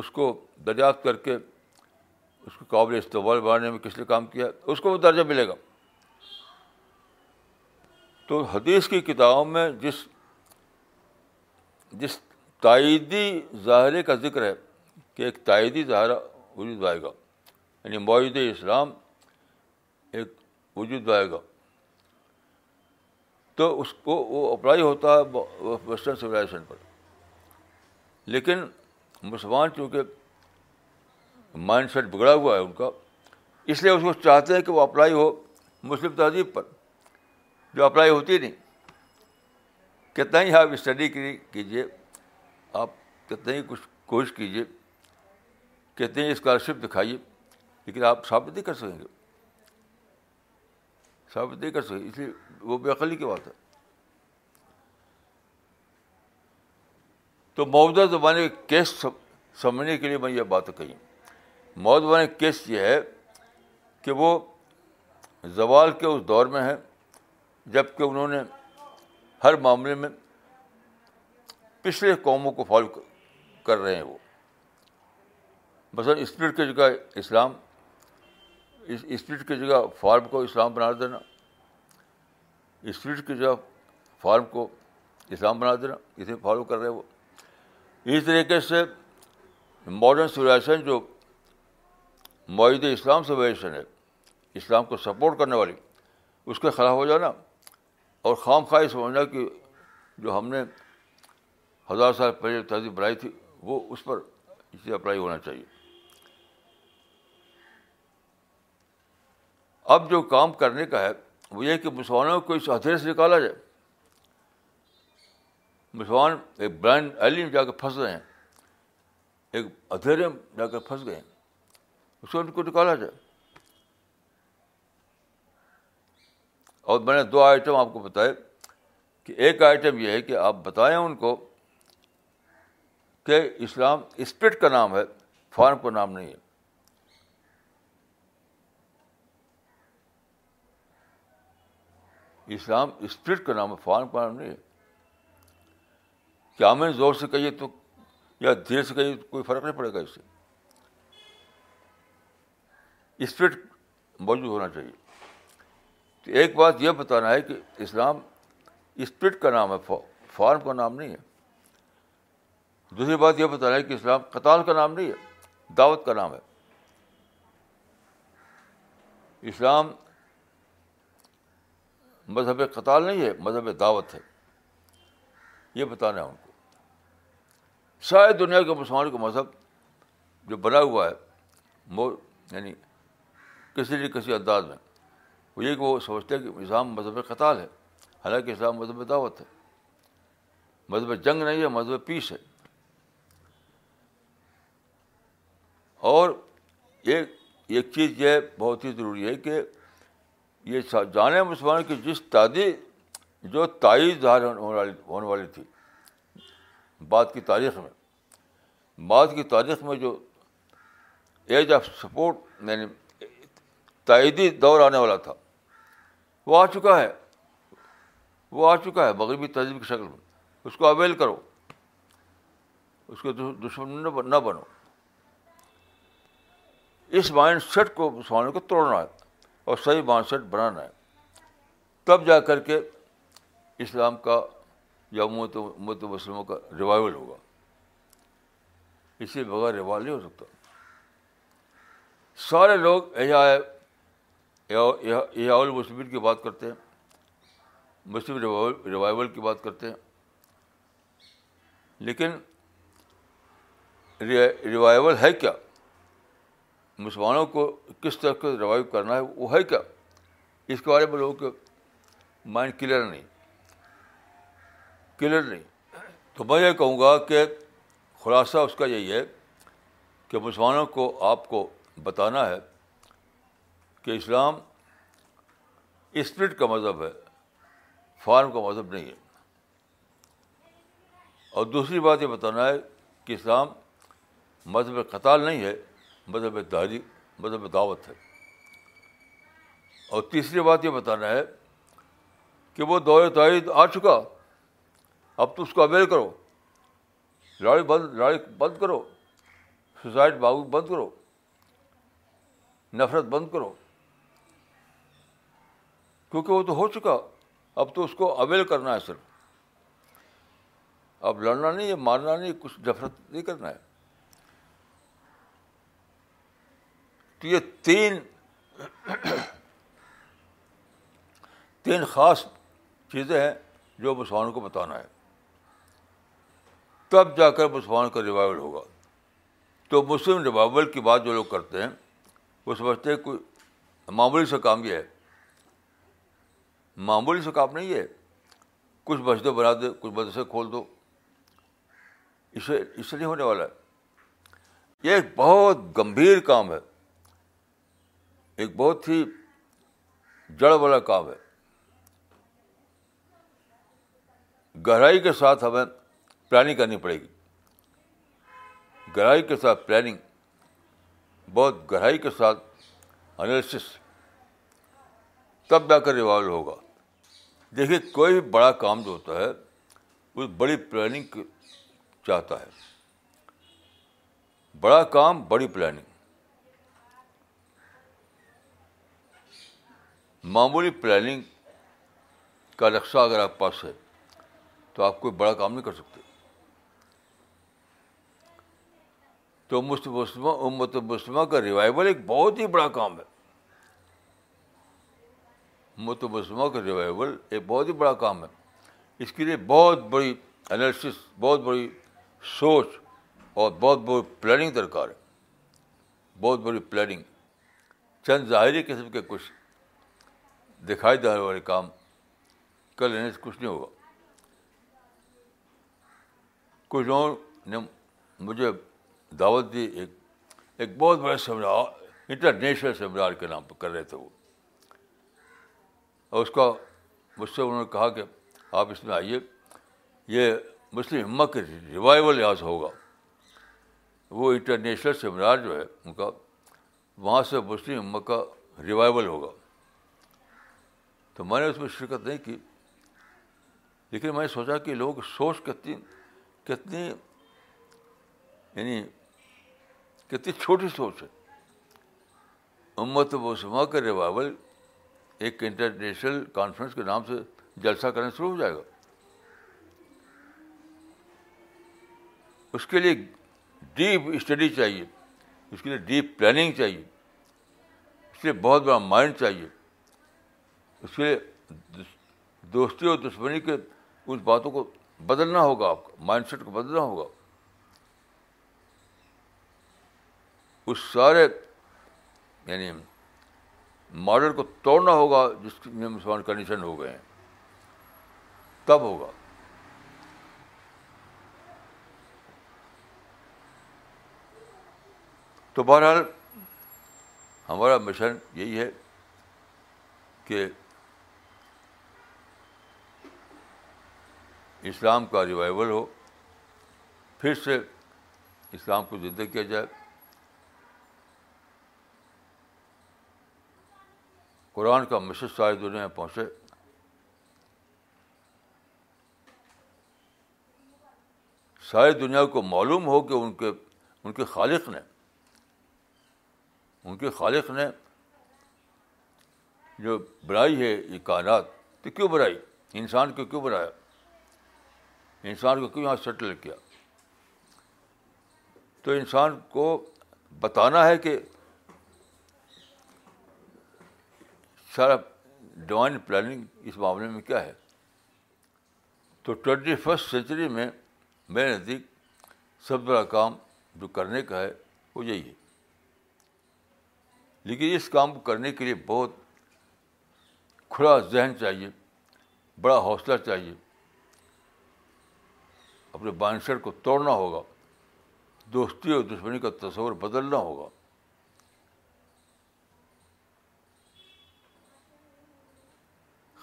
اس کو دریافت کر کے اس کو قابل استقبال بنانے میں کس نے کام کیا اس کو وہ درجہ ملے گا تو حدیث کی کتابوں میں جس جس تائیدی ظاہرے کا ذکر ہے کہ ایک تائیدی ظاہرہ وجود آئے گا یعنی معید اسلام ایک وجود آئے گا تو اس کو وہ اپلائی ہوتا ہے ویسٹرن سولیزیشن پر لیکن مسلمان چونکہ مائنڈ سیٹ بگڑا ہوا ہے ان کا اس لیے اس کو چاہتے ہیں کہ وہ اپلائی ہو مسلم تہذیب پر جو اپلائی ہوتی نہیں کتنا ہی آپ اسٹڈی کیجیے آپ کتنا ہی کچھ کوشش کیجیے کتنی ہی اسکالرشپ دکھائیے لیکن آپ ثابت نہیں کر سکیں گے ثابت نہیں کر سکیں اس لیے وہ بے عقلی کی بات ہے تو موجودہ زمانے کے کیس سمجھنے کے لیے میں یہ بات کہی موجودہ زمانے کیس یہ ہے کہ وہ زوال کے اس دور میں ہے جب کہ انہوں نے ہر معاملے میں پچھلے قوموں کو فالو کر رہے ہیں وہ مثلاً اسپرٹ کی جگہ اسلام اسپرٹ کی جگہ فارم کو اسلام بنا دینا اسپرٹ کی جگہ فارم کو اسلام بنا دینا اسے فالو کر رہے وہ اسی طریقے سے ماڈرن سوائزیشن جو معاہدے اسلام سوائزیشن ہے اسلام کو سپورٹ کرنے والی اس کے خلاف ہو جانا اور خام خواہ سمجھنا کہ جو ہم نے ہزار سال پہلے تہذیب بنائی تھی وہ اس پر اسے اپلائی ہونا چاہیے اب جو کام کرنے کا ہے وہ یہ کہ مسلمانوں کو اس اندھیرے سے نکالا جائے مسلمان ایک برانڈ ایلی میں جا کے پھنس گئے ہیں ایک اندھیرے میں جا کے پھنس گئے ہیں اس کو ان کو نکالا جائے اور میں نے دو آئٹم آپ کو بتائے کہ ایک آئٹم یہ ہے کہ آپ بتائیں ان کو کہ اسلام اسپرٹ کا نام ہے فارم کا نام نہیں ہے اسلام اسپرٹ کا نام ہے فارم کا نام نہیں ہے کیا میں زور سے کہیے تو یا دیر سے کہیے تو کوئی فرق نہیں پڑے گا اس سے اسپرٹ موجود ہونا چاہیے ایک بات یہ بتانا ہے کہ اسلام اسپرٹ کا نام ہے فارم کا نام نہیں ہے دوسری بات یہ بتانا ہے کہ اسلام قتال کا نام نہیں ہے دعوت کا نام ہے اسلام مذہب قتال نہیں ہے مذہب دعوت ہے یہ بتانا ہے ان کو شاید دنیا کے مسلمان کا مذہب جو بنا ہوا ہے یعنی کسی نہ کسی انداز میں وہ یہ کہ وہ سمجھتے ہیں کہ اسلام مذہب قطال ہے حالانکہ اسلام مذہب دعوت ہے مذہب جنگ نہیں ہے مذہب پیس ہے اور ایک ایک چیز یہ بہت ہی ضروری ہے کہ یہ جانے مسلمانوں کی جس تعدی جو تائید ظاہر ہونے والی تھی بعد کی تاریخ میں بعد کی تاریخ میں جو ایج آف سپورٹ یعنی تائیدی دور آنے والا تھا وہ آ چکا ہے وہ آ چکا ہے مغربی تہذیب کی شکل میں اس کو اویل کرو اس کو دشمن نہ بنو اس مائنڈ سیٹ کو مسلمانوں کو توڑنا ہے اور صحیح مائنڈ سیٹ بنانا ہے تب جا کر کے اسلام کا یا امت امت مسلموں کا ریوائول ہوگا اسی بغیر ریوائول نہیں ہو سکتا سارے لوگ ایجائے یہ المسلمین کی بات کرتے ہیں مسلم ریوائول کی بات کرتے ہیں لیکن ریوائول ہے کیا مسلمانوں کو کس طرح کا ریوائو کرنا ہے وہ ہے کیا اس کے بارے میں لوگوں کے مائنڈ کلیئر نہیں کلیئر نہیں تو میں یہ کہوں گا کہ خلاصہ اس کا یہی ہے کہ مسلمانوں کو آپ کو بتانا ہے کہ اسلام اسپرٹ کا مذہب ہے فارم کا مذہب نہیں ہے اور دوسری بات یہ بتانا ہے کہ اسلام مذہب قطال نہیں ہے مذہب داری مذہب دعوت ہے اور تیسری بات یہ بتانا ہے کہ وہ دور طاعید آ چکا اب تو اس کو اویئر کرو لڑائی بند لڑائی بند کرو سوسائڈ باغ بند کرو نفرت بند کرو کیونکہ وہ تو ہو چکا اب تو اس کو اویل کرنا ہے صرف اب لڑنا نہیں ہے مارنا نہیں کچھ نفرت نہیں کرنا ہے تو یہ تین تین خاص چیزیں ہیں جو مسلمانوں کو بتانا ہے تب جا کر مسلمان کا ریوائول ہوگا تو مسلم ریوائول کی بات جو لوگ کرتے ہیں وہ سمجھتے ہیں کوئی معمولی سے کام یہ ہے معمولی سے کام نہیں ہے کچھ بچ بنا دو کچھ مدرسے کھول دو اسے اس سے نہیں ہونے والا ہے یہ ایک بہت گمبھیر کام ہے ایک بہت ہی جڑ والا کام ہے گہرائی کے ساتھ ہمیں پلاننگ کرنی پڑے گی گہرائی کے ساتھ پلاننگ بہت گہرائی کے ساتھ انالسس تب جا کر ریوالو ہوگا دیکھیے کوئی بڑا کام جو ہوتا ہے وہ بڑی پلاننگ چاہتا ہے بڑا کام بڑی پلاننگ معمولی پلاننگ کا نقشہ اگر آپ پاس ہے تو آپ کوئی بڑا کام نہیں کر سکتے تو مسلم امت مسلمہ کا ریوائول ایک بہت ہی بڑا کام ہے متبسمہ کا ریوائول ایک بہت ہی بڑا کام ہے اس کے لیے بہت بڑی انالسس بہت بڑی سوچ اور بہت بڑی پلاننگ درکار ہے بہت بڑی پلاننگ چند ظاہری قسم کے کچھ دکھائی دینے والے کام کر لینے سے کچھ نہیں ہوا کچھ لوگوں نے مجھے دعوت دی ایک ایک بہت بڑا سیمینار انٹرنیشنل سیمینار کے نام پر کر رہے تھے وہ اور اس کا مجھ سے انہوں نے کہا کہ آپ اس میں آئیے یہ مسلم امت کے ریوائول لحاظ ہوگا وہ انٹرنیشنل سیمینار جو ہے ان کا وہاں سے مسلم امت کا ریوائول ہوگا تو میں نے اس میں شرکت نہیں کی لیکن میں نے سوچا کہ لوگ سوچ کتنی کتنی یعنی کتنی چھوٹی سوچ ہے امت مسلمہ کا ریوائول ایک انٹرنیشنل کانفرنس کے نام سے جلسہ کرنا شروع ہو جائے گا اس کے لیے ڈیپ اسٹڈی چاہیے اس کے لیے ڈیپ پلاننگ چاہیے اس لیے بہت بڑا مائنڈ چاہیے اس کے لیے دوستی اور دشمنی کے اس باتوں کو بدلنا ہوگا آپ کو مائنڈ سیٹ کو بدلنا ہوگا اس سارے یعنی ماڈل کو توڑنا ہوگا جس میں مسلمان کنڈیشن ہو گئے ہیں تب ہوگا تو بہرحال ہمارا مشن یہی ہے کہ اسلام کا ریوائول ہو پھر سے اسلام کو زندہ کیا جائے قرآن کا میسج ساری دنیا میں پہنچے ساری دنیا کو معلوم ہو کہ ان کے ان کے خالق نے ان کے خالق نے جو بنائی ہے یہ کائنات تو کیوں بنائی انسان کو کیوں بنایا انسان کو کیوں یہاں سیٹل کیا تو انسان کو بتانا ہے کہ سارا ڈیوائن پلاننگ اس معاملے میں کیا ہے تو ٹوینٹی فسٹ سینچری میں میرے نزدیک سب بڑا کام جو کرنے کا ہے وہ یہی ہے لیکن اس کام کو کرنے کے لیے بہت کھلا ذہن چاہیے بڑا حوصلہ چاہیے اپنے بانسر کو توڑنا ہوگا دوستی اور دشمنی کا تصور بدلنا ہوگا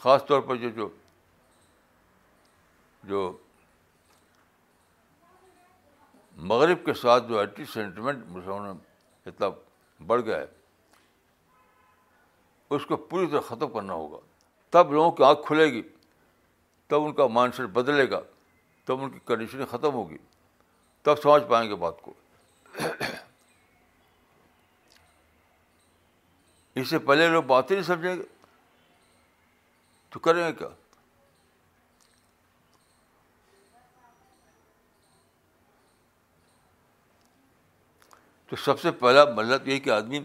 خاص طور پر جو جو جو مغرب کے ساتھ جو اینٹی سینٹیمنٹ مسلمانوں میں اتنا بڑھ گیا ہے اس کو پوری طرح ختم کرنا ہوگا تب لوگوں کی آنکھ کھلے گی تب ان کا مائنڈ سیٹ بدلے گا تب ان کی کنڈیشن ختم ہوگی تب سمجھ پائیں گے بات کو اس سے پہلے لوگ بات ہی نہیں سمجھیں گے تو کریں گے کیا تو سب سے پہلا مطلب یہ کہ آدمی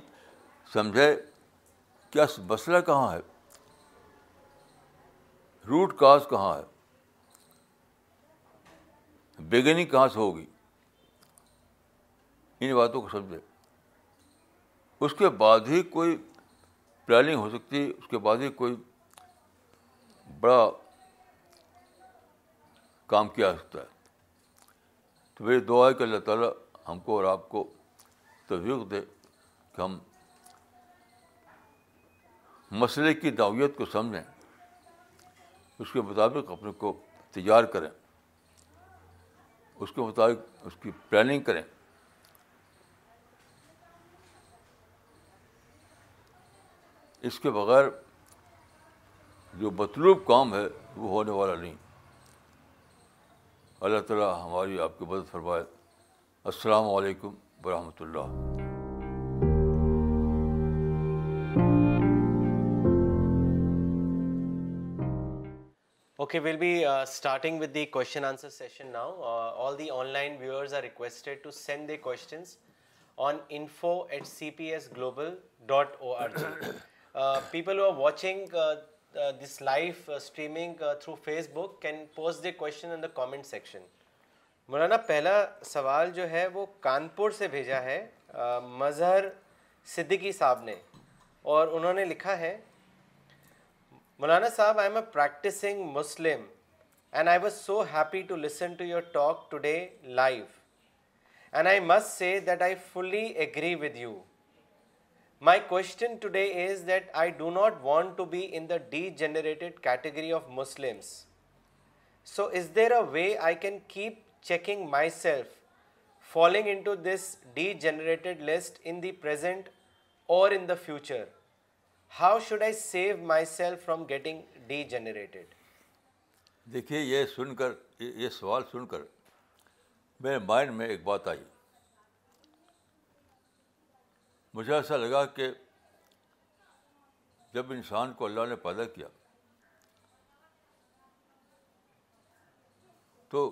سمجھے کیا مسئلہ کہاں ہے روٹ کاز کہاں ہے بگننگ کہاں سے ہوگی ان باتوں کو سمجھے اس کے بعد ہی کوئی پلاننگ ہو سکتی اس کے بعد ہی کوئی بڑا کام کیا سکتا ہے تو میری دعا ہے کہ اللہ تعالیٰ ہم کو اور آپ کو توفیق دے کہ ہم مسئلے کی دعویت کو سمجھیں اس کے مطابق اپنے کو تیار کریں اس کے مطابق اس کی پلاننگ کریں اس کے بغیر جو مطلوب کام ہے وہ ہونے والا نہیں اللہ تعالیٰ ہماری آپ کی مدد فرمائے السلام علیکم و رحمت اللہ will be starting global dot O R G پیپلگ this live streaming through Facebook can post the question in the comment section Maulana پہلا سوال جو ہے وہ کانپور سے بھیجا ہے مظہر صدیقی صاحب نے اور انہوں نے لکھا ہے مولانا صاحب I am a practising Muslim and I was so happy to listen to your talk today day life and I must say that I fully agree with you my question today is that I do not want to be in the degenerated category of Muslims so is there a way I can keep checking myself falling into this degenerated list in the present or in the future how should I save myself from getting degenerated دیکھیے یہ سن کر یہ سوال سن کر میرے mind میں ایک بات آئی مجھے ایسا لگا کہ جب انسان کو اللہ نے پیدا کیا تو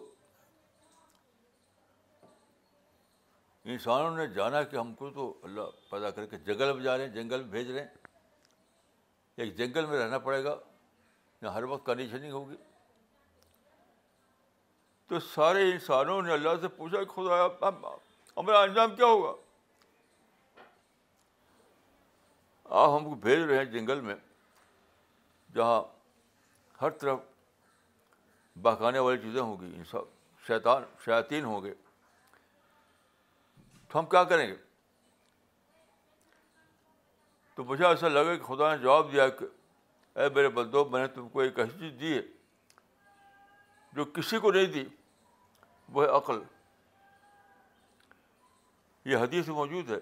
انسانوں نے جانا کہ ہم کو تو اللہ پیدا کر کے جنگل میں جا رہے ہیں جنگل میں بھیج رہے ہیں ایک جنگل میں رہنا پڑے گا یا ہر وقت کنڈیشننگ ہوگی تو سارے انسانوں نے اللہ سے پوچھا کہ ہمارا انجام کیا ہوگا آپ ہم کو بھیج رہے ہیں جنگل میں جہاں ہر طرف بہکانے والی چیزیں ہوں گی سب شیطان شیطین ہوں گے تو ہم کیا کریں گے تو مجھے ایسا لگا کہ خدا نے جواب دیا کہ اے میرے بندو میں نے تم کو ایک ایسی چیز دی ہے جو کسی کو نہیں دی وہ ہے عقل یہ حدیث موجود ہے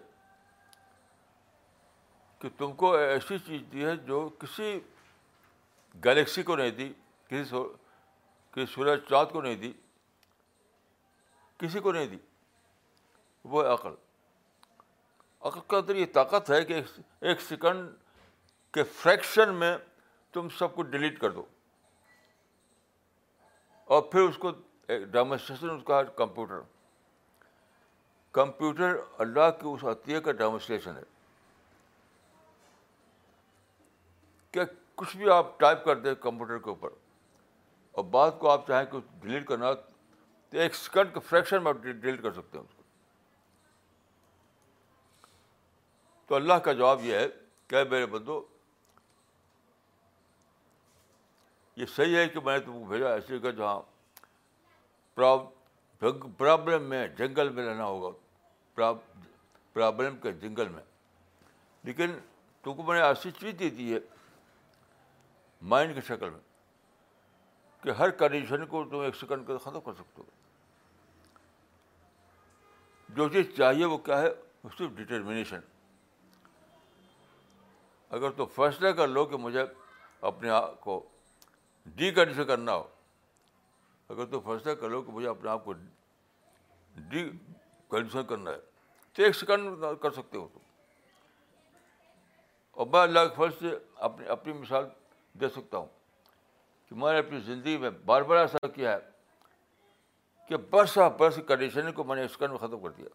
کہ تم کو ایسی چیز دی ہے جو کسی گلیکسی کو نہیں دی کسی کسی سورج چاند کو نہیں دی کسی کو نہیں دی وہ عقل عقل کے اندر یہ طاقت ہے کہ ایک سیکنڈ کے فریکشن میں تم سب کو ڈیلیٹ کر دو اور پھر اس کو ایک ڈیمونسٹریشن اس کا ہے کمپیوٹر کمپیوٹر اللہ کی اس عطیے کا ڈیمونسٹریشن ہے کہ کچھ بھی آپ ٹائپ کر دیں کمپیوٹر کے اوپر اور بات کو آپ چاہیں کہ ڈیلیٹ کرنا تو ایک سیکنڈ کے فریکشن میں آپ ڈیلیٹ کر سکتے ہیں اس کو تو اللہ کا جواب یہ ہے کہ میرے بندو یہ صحیح ہے کہ میں نے تم کو بھیجا ایسی جگہ جہاں پرابلم میں جنگل میں رہنا ہوگا پرابلم کے جنگل میں لیکن تم کو میں نے ایسی چیز دی ہے مائنڈ کی شکل میں کہ ہر کنڈیشن کو تم ایک سیکنڈ کے ختم کر سکتے ہو جو چیز چاہیے وہ کیا ہے ڈٹرمنیشن اگر تم فیصلہ کر لو کہ مجھے اپنے آپ کو ڈی کنڈیشن کرنا ہو اگر تم فیصلہ کر لو کہ مجھے اپنے آپ کو ڈی کنڈیشن کرنا ہے تو ایک سیکنڈ کر سکتے ہو تم اور میں اللہ کے فرض سے اپنی اپنی مثال دے سکتا ہوں کہ میں نے اپنی زندگی میں بار بار ایسا کیا ہے کہ برس برس کنڈیشننگ کو میں نے اسکن میں ختم کر دیا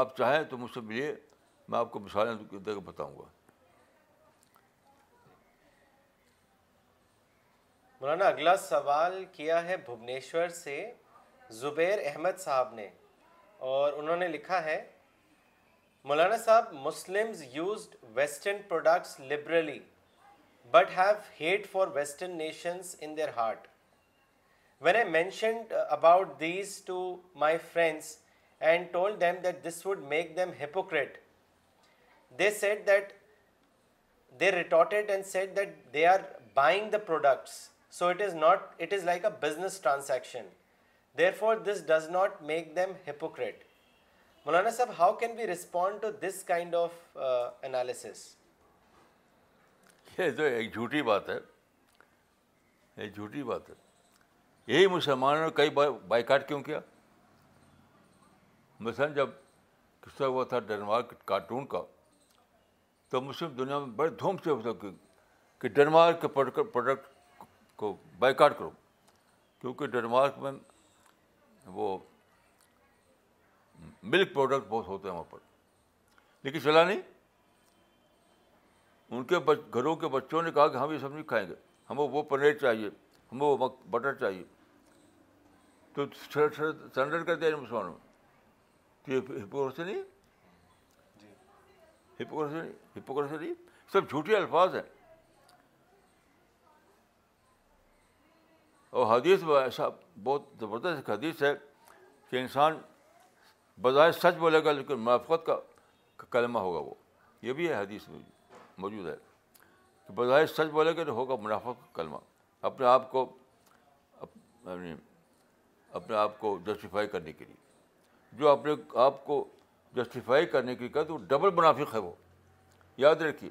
آپ چاہیں تو مجھ سے ملیے میں آپ کو مثالیں دے بتاؤں گا مولانا اگلا سوال کیا ہے بھونیشور سے زبیر احمد صاحب نے اور انہوں نے لکھا ہے مولانا صاحب Muslims used western products liberally but have hate for Western nations in their heart. When I mentioned uh, about these to my friends and told them that this would make them hypocrite, they said that they retorted and said that they are buying the products, so it is not, it is like a business transaction. Therefore, this does not make them hypocrite. Maulana Sahib, how can we respond to this kind of uh, analysis? یہ تو ایک جھوٹی بات ہے یہ جھوٹی بات ہے یہی مسلمانوں نے کئی بائیکاٹ بائی کاٹ کیوں کیا مثلاً جب قصہ ہوا تھا ڈنمارک کارٹون کا تو مسلم دنیا میں بڑے دھوم سے ہوتا کہ ڈنمارک کے پروڈکٹ کو بائی کاٹ کرو کیونکہ ڈنمارک میں وہ ملک پروڈکٹ بہت ہوتے ہیں وہاں پر لیکن چلا نہیں ان کے بچ گھروں کے بچوں نے کہا کہ ہم یہ سب نہیں کھائیں گے ہمیں وہ پنیر چاہیے ہمیں وہ بٹر چاہیے تو سرنڈر کر دیا جی مسلمانوں تو یہ نہیں جی۔ ہپوکریسی نہیں ہپوکریسی نہیں سب جھوٹے الفاظ ہیں اور حدیث ایسا بہت زبردست ایک حدیث ہے کہ انسان بظاہر سچ بولے گا لیکن موافقت کا کلمہ ہوگا وہ یہ بھی ہے حدیث میں موجود ہے بظاہر سچ بولے گا تو ہوگا منافع کلمہ اپنے آپ کو یعنی اپنے آپ کو جسٹیفائی کرنے کے لیے جو اپنے آپ کو جسٹیفائی کرنے کے لیے کہ وہ ڈبل منافق ہے وہ یاد رکھیے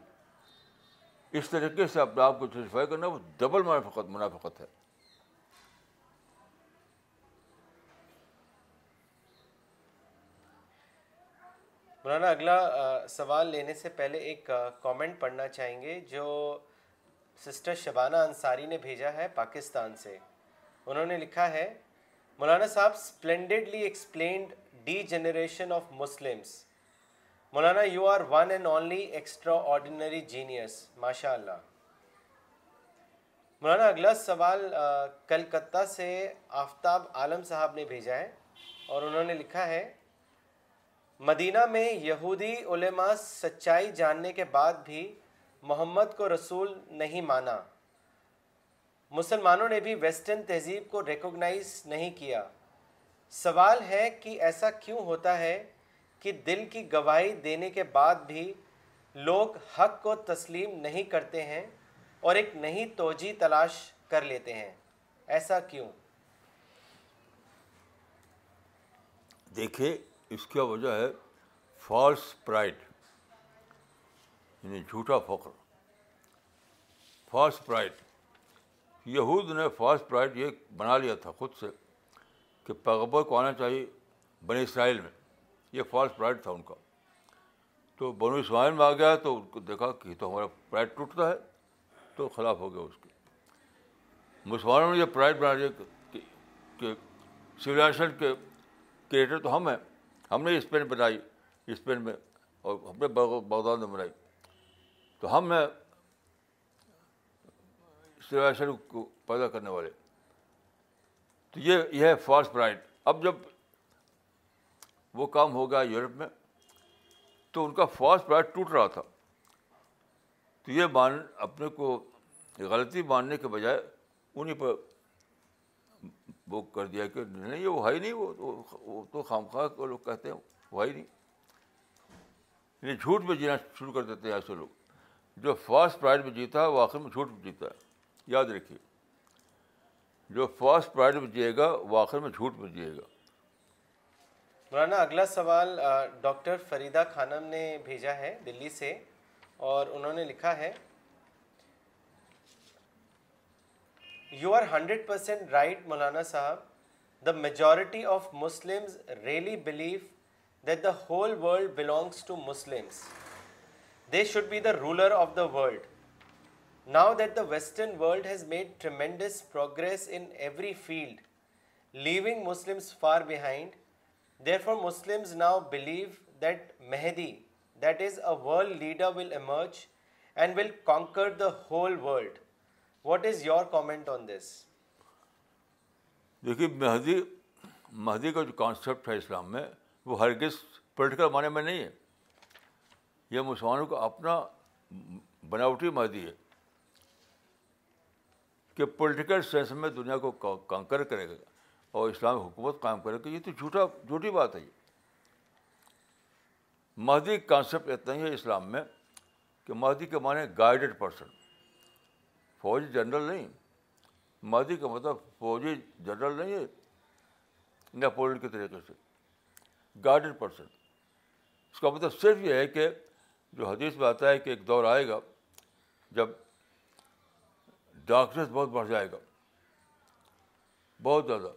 اس طریقے سے اپنے آپ کو جسٹیفائی کرنا وہ ڈبل منافقت منافقت ہے مولانا اگلا سوال لینے سے پہلے ایک کامنٹ پڑھنا چاہیں گے جو سسٹر شبانہ انصاری نے بھیجا ہے پاکستان سے انہوں نے لکھا ہے مولانا صاحب splendidly explained degeneration of Muslims Maulana you are one and only extraordinary genius ماشاء اللہ مولانا اگلا سوال کلکتہ سے آفتاب عالم صاحب نے بھیجا ہے اور انہوں نے لکھا ہے مدینہ میں یہودی علماء سچائی جاننے کے بعد بھی محمد کو رسول نہیں مانا مسلمانوں نے بھی ویسٹرن تہذیب کو ریکوگنائز نہیں کیا سوال ہے کہ ایسا کیوں ہوتا ہے کہ دل کی گواہی دینے کے بعد بھی لوگ حق کو تسلیم نہیں کرتے ہیں اور ایک نئی توجہ تلاش کر لیتے ہیں ایسا کیوں دیکھیں اس کی وجہ ہے فالس پرائڈ یعنی جھوٹا فخر فالس پرائڈ یہود نے فالس پرائڈ یہ بنا لیا تھا خود سے کہ پیغبر کو آنا چاہیے بنی اسرائیل میں یہ فالس پرائڈ تھا ان کا تو بنو اسرائیل میں آ گیا تو ان کو دیکھا کہ تو ہمارا پرائڈ ٹوٹتا ہے تو خلاف ہو گیا اس کے مسلمانوں نے یہ پرائڈ بنا لیا کہ سويلائزيشن کے کریٹر تو ہم ہیں ہم نے اسپین بنائی اسپین میں اور ہم نے بغداد میں بنائی تو ہم ہیں سویشن کو پیدا کرنے والے تو یہ یہ ہے فاسٹ پرائڈ اب جب وہ کام ہو گیا یورپ میں تو ان کا فاسٹ پرائڈ ٹوٹ رہا تھا تو یہ مان اپنے کو غلطی ماننے کے بجائے انہیں پر بک کر دیا کہ نہیں یہ وہی نہیں وہ تو خام خواہ کو لوگ کہتے ہیں وہ ہی نہیں یعنی جھوٹ میں جینا شروع کر دیتے ہیں ایسے لوگ جو فاسٹ پرائڈ میں جیتا ہے وہ آخر میں جھوٹ میں جیتا ہے یاد رکھیے جو فاسٹ پرائڈ میں جیے گا وہ آخر میں جھوٹ میں جیے گا مولانا اگلا سوال ڈاکٹر فریدہ خانم نے بھیجا ہے دلی سے اور انہوں نے لکھا ہے You are 100% right, Maulana Sahab. The majority of Muslims really believe that the whole world belongs to Muslims. They should be the ruler of the world. Now that the Western world has made tremendous progress in every field, leaving Muslims far behind, therefore Muslims now believe that Mahdi, that is a world leader, will emerge and will conquer the whole world. What is your comment on this دیکھیے مہدی مہدی کا جو concept ہے اسلام میں وہ ہرگز political معنی میں نہیں ہے یہ مسلمانوں کا اپنا بناوٹی مہدی ہے کہ پولیٹیکل سینس میں دنیا کو کانکر کرے گا اور اسلامی حکومت قائم کرے گا یہ تو جھوٹا جھوٹی بات ہے یہ مہدی کانسیپٹ اتنا ہی ہے اسلام میں کہ مہدی کے معنی گائیڈڈ پرسن فوجی جنرل نہیں مادی کا مطلب فوجی جنرل نہیں ہے نیپولین کے طریقے سے گارڈڈ پرسن اس کا مطلب صرف یہ ہے کہ جو حدیث میں آتا ہے کہ ایک دور آئے گا جب ڈارکنیس بہت بڑھ جائے گا بہت زیادہ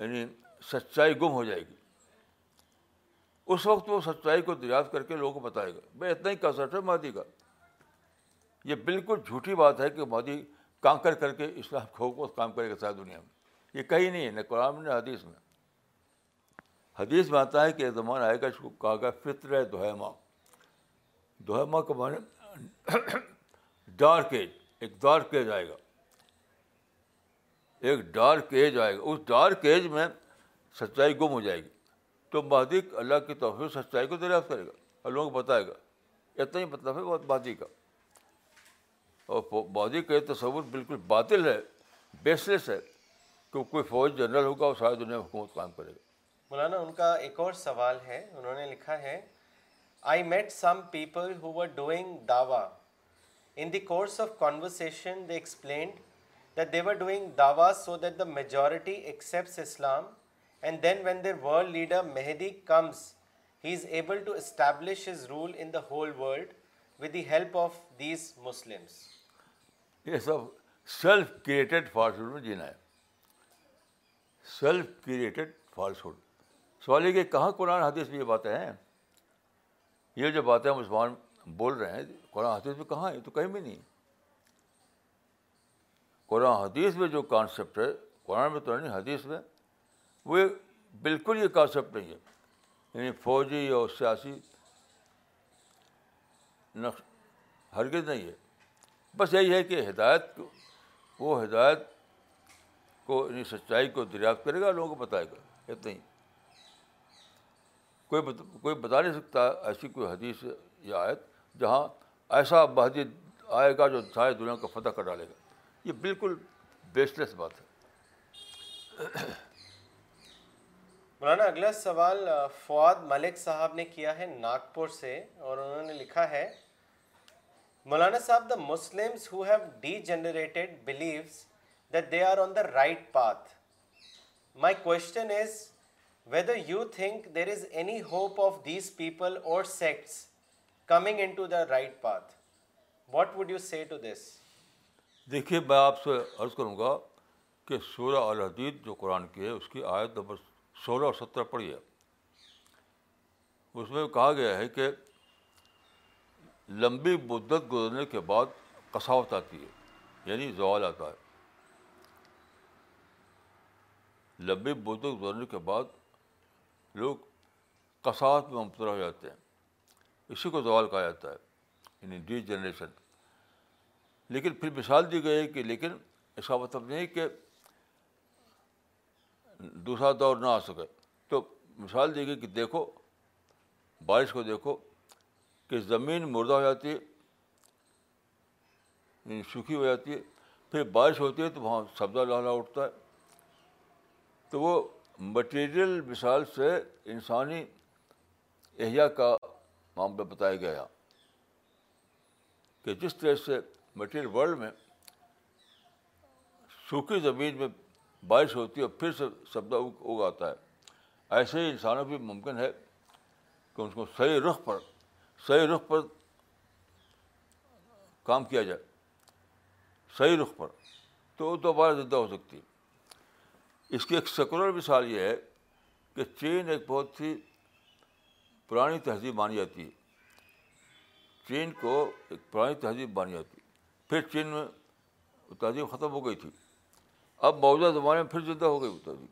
یعنی سچائی گم ہو جائے گی اس وقت وہ سچائی کو دریافت کر کے لوگوں کو بتائے گا بھائی اتنا ہی کنسرٹ ہے مادی کا یہ بالکل جھوٹی بات ہے کہ مادی کانکر کر کے اسلام کو کام کرے گا ساری دنیا میں یہ کہیں نہیں ہے نہ قرآن نہ حدیث میں حدیث میں آتا ہے کہ زمان آئے گا اس کو کہا گا فطر ہے دوہما دہیماں کا مانے ڈارک ایج ایک ڈارک ایج آئے گا ایک ڈارک ایج آئے گا اس ڈارک ایج میں سچائی گم ہو جائے گی تو مہدی اللہ کی توفیق سچائی کو دریافت کرے گا اور لوگوں کو بتائے گا اتنا ہی مطلب ہے بہت مہدی کا اور مہدی کا یہ تصور بالکل باطل ہے بیسلیس ہے کہ کوئی فوج جنرل ہوگا اور ساری دنیا میں حکومت کام کرے گا مولانا ان کا ایک اور سوال ہے انہوں نے لکھا ہے I met some people who were doing Dawa in the course of conversation they explained that were doing Dawa so that the majority accepts Islam and then when their world leader Mahdi comes he is able to establish his rule in the whole world with the help of these Muslims یہ سب self created falsehood میں جینا ہے self created falsehood سوال یہ کہ کہاں قرآن حدیث میں یہ باتیں ہیں یہ جو باتیں مسلمان بول رہے ہیں قرآن حدیث میں کہاں ہے تو کہیں بھی نہیں قرآن حدیث میں جو کانسیپٹ ہے قرآن میں تو نہیں حدیث میں وہ بالکل یہ کانسیپٹ نہیں ہے یعنی فوجی اور سیاسی نقش ہرگز نہیں ہے بس یہی ہے کہ ہدایت کو وہ ہدایت کو یعنی سچائی کو دریافت کرے گا لوگوں کو بتائے گا اتنا ہی کوئی کوئی بتا نہیں سکتا ایسی کوئی حدیث یا آیت جہاں ایسا مسجد آئے گا جو سارے دنیا کو فتح کر ڈالے گا یہ بالکل بیسلیس بات ہے مولانا اگلا سوال فواد ملک صاحب نے کیا ہے ناگپور سے اور انہوں نے لکھا ہے مولانا صاحب the Muslims who have the believes that they are on the right path my question is whether you think there is any hope of these people or sects coming into the right path what would you see to this دیکھیے میں آپ سے عرض کروں گا کہ سورہ الحدید جو قرآن کی ہے اس کی آیت نمبر سولہ اور سترہ پڑھی ہے اس میں کہا گیا ہے کہ لمبی مدت گزرنے کے بعد کساوت آتی ہے یعنی زوال آتا ہے لمبی مدت گزرنے کے بعد لوگ کساوت میں مبتلا ہو جاتے ہیں اسی کو زوال کہا جاتا ہے یعنی ڈی جنریشن لیکن پھر مثال دی گئی ہے کہ لیکن ایسا مطلب نہیں کہ دوسرا دور نہ آ سکے تو مثال دی گئی کہ دیکھو بارش کو دیکھو کہ زمین مردہ ہو جاتی ہے یعنی سوکھی ہو جاتی ہے پھر بارش ہوتی ہے تو وہاں سبزہ لہلا اٹھتا ہے تو وہ مٹیریل مثال سے انسانی احیاء کا معاملہ بتایا گیا کہ جس طرح سے مٹیریل ورلڈ میں سوکھی زمین میں بارش ہوتی ہے اور پھر سے سبدا اگاتا ہے ایسے ہی انسانوں بھی ممکن ہے کہ اس کو صحیح رخ پر صحیح رخ پر کام کیا جائے صحیح رخ پر تو وہ دوبارہ زندہ ہو سکتی ہے اس کی ایک سیکولر مثال یہ ہے کہ چین ایک بہت ہی پرانی تہذیب مانی جاتی ہے چین کو ایک پرانی تہذیب مانی جاتی ہے پھر چین میں تہذیب ختم ہو گئی تھی اب موجودہ زمانے میں پھر زندہ ہو گئی وہ بھی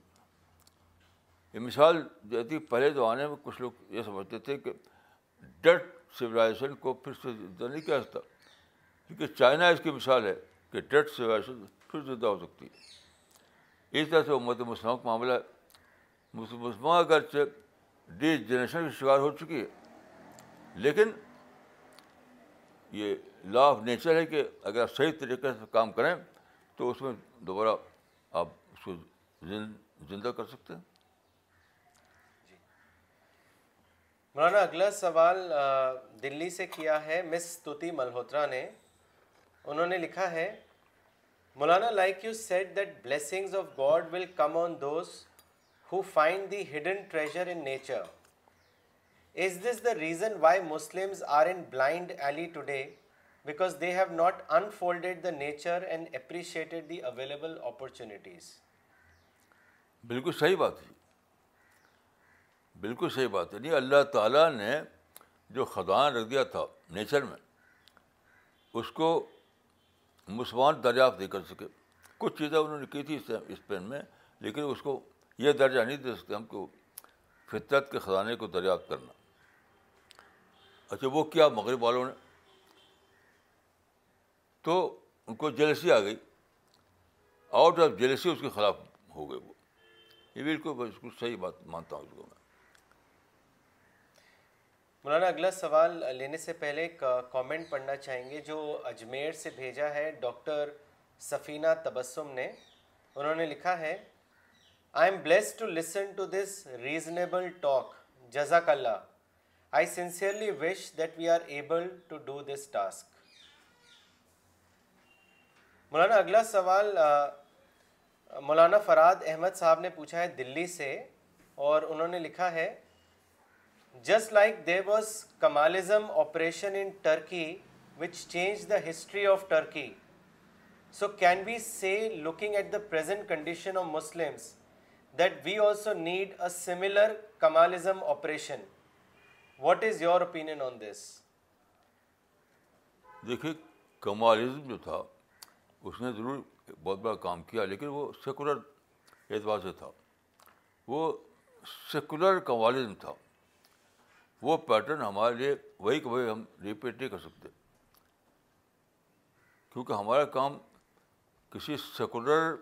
یہ مثال دیتی پہلے زمانے میں کچھ لوگ یہ سمجھتے تھے کہ ڈٹ سویلائزیشن کو پھر سے زندہ نہیں کیا سکتا کیونکہ چائنا اس کی مثال ہے کہ ڈٹ سویلائزیشن پھر زندہ ہو سکتی ہے اس طرح سے امت مسلموں کا معاملہ ہے اگرچہ ڈی جنریشن کی شکار ہو چکی ہے لیکن یہ لا آف نیچر ہے کہ اگر آپ صحیح طریقے سے کام کریں تو اس میں دوبارہ آپ اس کو زندہ کر سکتے جی مولانا اگلا سوال دلی سے کیا ہے مس توتی ملہوترا نے انہوں نے لکھا ہے Maulana like you said that blessings of God will come on those who find the hidden treasure in nature is this the reason why Muslim are in blind alley today because they have not unfolded the nature and appreciated opportunities بالکل صحیح بات ہے جی۔ بالکل صحیح بات ہے نہیں اللہ تعالیٰ نے جو خدان رکھ دیا تھا نیچر میں اس کو مسلمان دریافت نہیں کر سکے کچھ چیزیں انہوں نے کی تھی اسپین میں لیکن اس کو یہ درجہ نہیں دے سکتے ہم کو فطرت کے خزانے کو دریافت کرنا اچھا وہ کیا مغرب والوں نے تو ان کو جیلسی آ گئی آؤٹ آف جیلسی اس کے خلاف ہو گئے وہ یہ بالکل میں اس کو صحیح بات مانتا ہوں اس کو میں مولانا اگلا سوال لینے سے پہلے کامنٹ پڑھنا چاہیں گے جو اجمیر سے بھیجا ہے ڈاکٹر سفینہ تبسم نے انہوں نے لکھا ہے I am blessed to listen to this reasonable talk جزاک اللہ I sincerely wish that we are able to do this task Maulana اگلا سوال مولانا فراد احمد صاحب نے پوچھا ہے دلی سے اور انہوں نے لکھا ہے just like they was Kemalism operation in Turkey which change the history of Turkey so can be see looking at the present condition of Muslims that we also need a similar Kemalism operation what is your opinion on this Kemalism جو تھا اس نے ضرور بہت بڑا کام کیا لیکن وہ secular اعتبار سے تھا وہ سیکولر کمالزم تھا وہ پیٹرن ہمارے لیے وہی کہ وہی ہم ریپیٹ نہیں کر سکتے کیونکہ ہمارا کام کسی سیکولر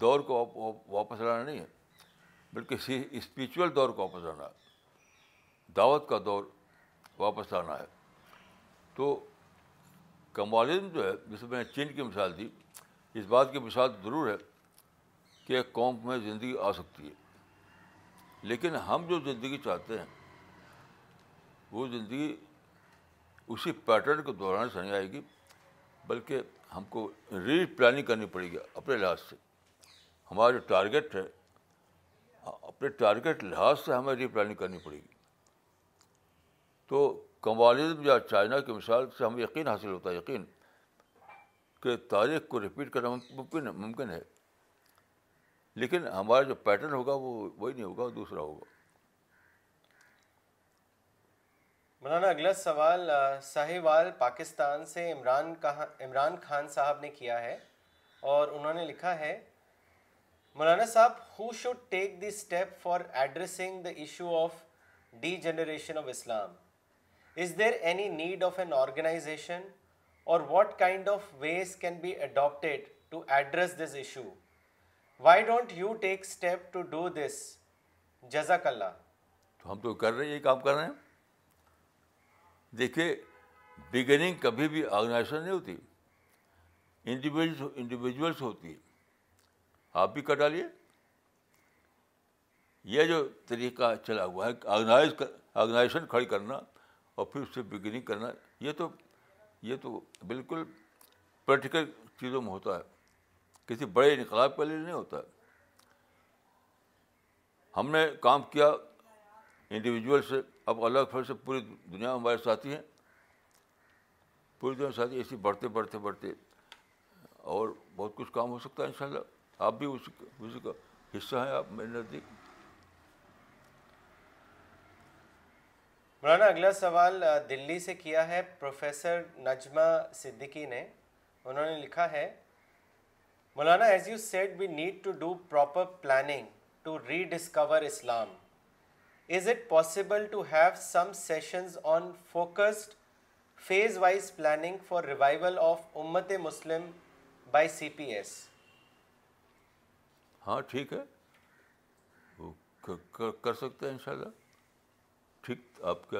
دور کو واپس لانا نہیں ہے بلکہ کسی اسپریچول دور کو واپس لانا ہے دعوت کا دور واپس لانا ہے تو کمالزم جو ہے جسے میں نے چین کی مثال دی اس بات کی مثال ضرور ہے کہ ایک قوم میں زندگی آ سکتی ہے لیکن ہم جو زندگی چاہتے ہیں وہ زندگی اسی پیٹرن کے دوران نہیں آئے گی بلکہ ہم کو ری پلاننگ کرنی پڑے گی اپنے لحاظ سے ہمارا جو ٹارگیٹ ہے اپنے ٹارگیٹ لحاظ سے ہمیں ری پلاننگ کرنی پڑے گی تو کمالزم یا چائنا کی مثال سے ہمیں یقین حاصل ہوتا ہے یقین کہ تاریخ کو رپیٹ کرنا ممکن ہے لیکن ہمارا جو پیٹرن ہوگا وہ وہی نہیں ہوگا دوسرا ہوگا مولانا اگلا سوال ساہیوال وال پاکستان سے عمران کہاں عمران خان صاحب نے کیا ہے اور انہوں نے لکھا ہے مولانا صاحب who should take the step for addressing the issue of degeneration of Islam is there any need of an organization or what kind of ways can be adopted to address this issue why don't you take step to do this جزاک اللہ تو ہم تو کر رہے ہیں یہ کام کر رہے ہیں دیکھیے بگننگ کبھی بھی آرگنائزیشن نہیں ہوتی انڈیویجلس ہوتی ہے آپ بھی کر ڈالیے یہ جو طریقہ چلا ہوا ہے آرگنائز آرگنائزیشن کھڑی کرنا اور پھر اس سے بگننگ کرنا یہ تو یہ تو بالکل پریکٹیکل چیزوں میں ہوتا ہے کسی بڑے انقلاب کے لیے نہیں ہوتا ہے ہم نے کام کیا انڈیویجول سے اب اللہ فرض سے پوری دنیا ہمارے ساتھی ہیں پوری دنیا ساتھی ایسی بڑھتے بڑھتے بڑھتے اور بہت کچھ کام ہو سکتا ہے ان شاء اللہ آپ بھی اس کا حصہ ہیں آپ میرے نزدیک مولانا اگلا سوال دلی سے کیا ہے پروفیسر نجمہ صدیقی نے انہوں نے لکھا ہے Maulana as you said we need to do proper planning to rediscover Islam is it possible to have some sessions on focused phase wise planning for revival of امت مسلم بائی سی پی ایس ہاں ٹھیک ہے کر سکتے ہیں ان شاء اللہ ٹھیک آپ کا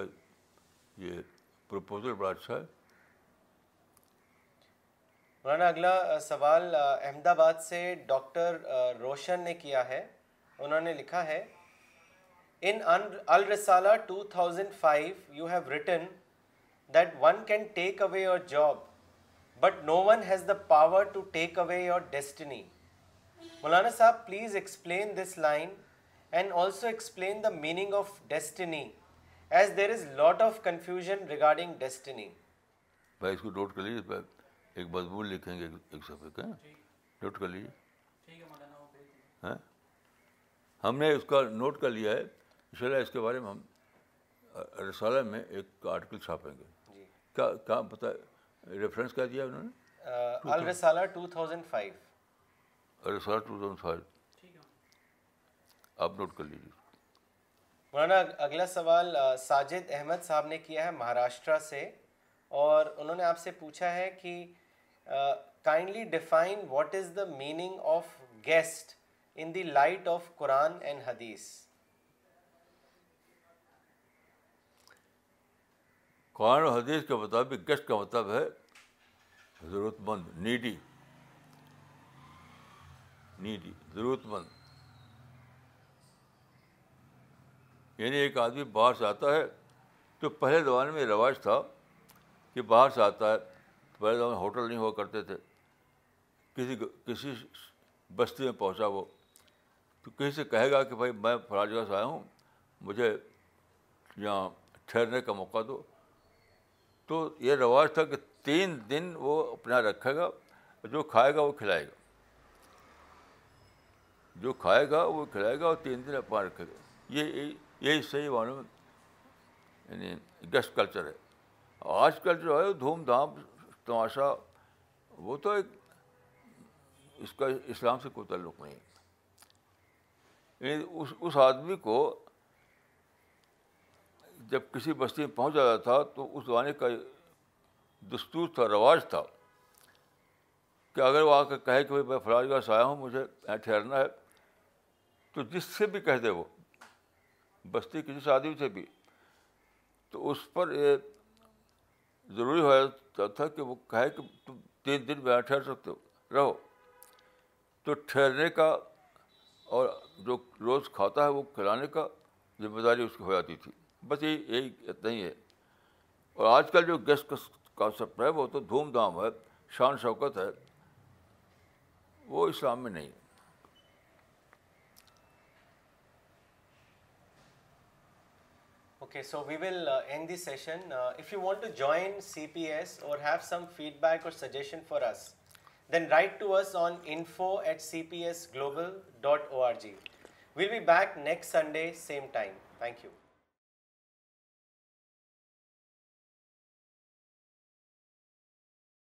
یہ پرپوزل بڑا اچھا ہے مولانا اگلا سوال احمد آباد سے ڈاکٹر روشن نے کیا ہے انہوں نے لکھا ہے in Al-Risala two thousand five you have written that one can take away your job but no one has the power to take away your destiny Maulana Sahab please explain this line and also explain the meaning of destiny as there is lot of confusion regarding destiny بھائی اس کو note کر لیجیے ایک مضمون لکھیں گے ایک کا ہاں؟ نوٹ کر لیجیے ہاں؟ ہم نے اس کا نوٹ کر لیا ہے ان شاء اللہ اس کے بارے میں ہم رسالہ میں ایک آرٹیکل چھاپیں گے جی۔ کیا کیا دیا انہوں نے آپ نوٹ کر لیجیے مولانا اگلا سوال ساجد احمد صاحب نے کیا ہے مہاراشٹرا سے اور انہوں نے آپ سے پوچھا ہے کہ kindly define is the meaning of guest in the light of Quran and Hadith Quran اور حدیث کے مطابق گیسٹ کا مطلب ہے ضرورت مند نیڈی نیڈی ضرورت مند یعنی ایک آدمی باہر سے آتا ہے تو پہلے زمانے میں رواج تھا کہ باہر سے آتا ہے تو پہلے زمانے ہوٹل نہیں ہوا کرتے تھے کسی کسی بستی میں پہنچا وہ تو کسی سے کہے گا کہ بھائی میں فلاں جگہ سے آیا ہوں مجھے یہاں ٹھہرنے کا موقع دو تو یہ رواج تھا کہ تین دن وہ اپنا رکھے گا جو کھائے گا وہ کھلائے گا جو کھائے گا وہ کھلائے گا اور تین دن اپنا رکھے گا یہ یہی صحیح معلوم یعنی گیسٹ کلچر ہے آج کل جو ہے دھوم دھام تماشا وہ تو ایک اس کا اسلام سے کوئی تعلق نہیں یعنی اس اس آدمی کو جب کسی بستی میں پہنچ جاتا تھا تو اس زمانے کا دستور تھا رواج تھا کہ اگر وہ آ کے کہے کہ میں فلاج گاہ سے آیا ہوں مجھے ٹھہرنا ہے تو جس سے بھی کہہ دے وہ بستی کسی شادی سے بھی تو اس پر یہ ضروری جاتا تھا کہ وہ کہے کہ تم تین دن یہاں ٹھہر سکتے ہو رہو تو ٹھہرنے کا اور جو روز کھاتا ہے وہ کھلانے کا ذمہ داری اس کی ہو جاتی تھی بس یہی یہی اتنا ہی ہے اور آج کل جو گیسٹ کا کانسیپٹ ہے وہ تو دھوم دھام ہے شان شوکت ہے وہ اسلام میں نہیں ہے Okay, so we will uh, end this session. Uh, if you want to join CPS or have some feedback or suggestion for us, then write to us on info@cpsglobal.org. We'll be back next Sunday, same time. Thank you.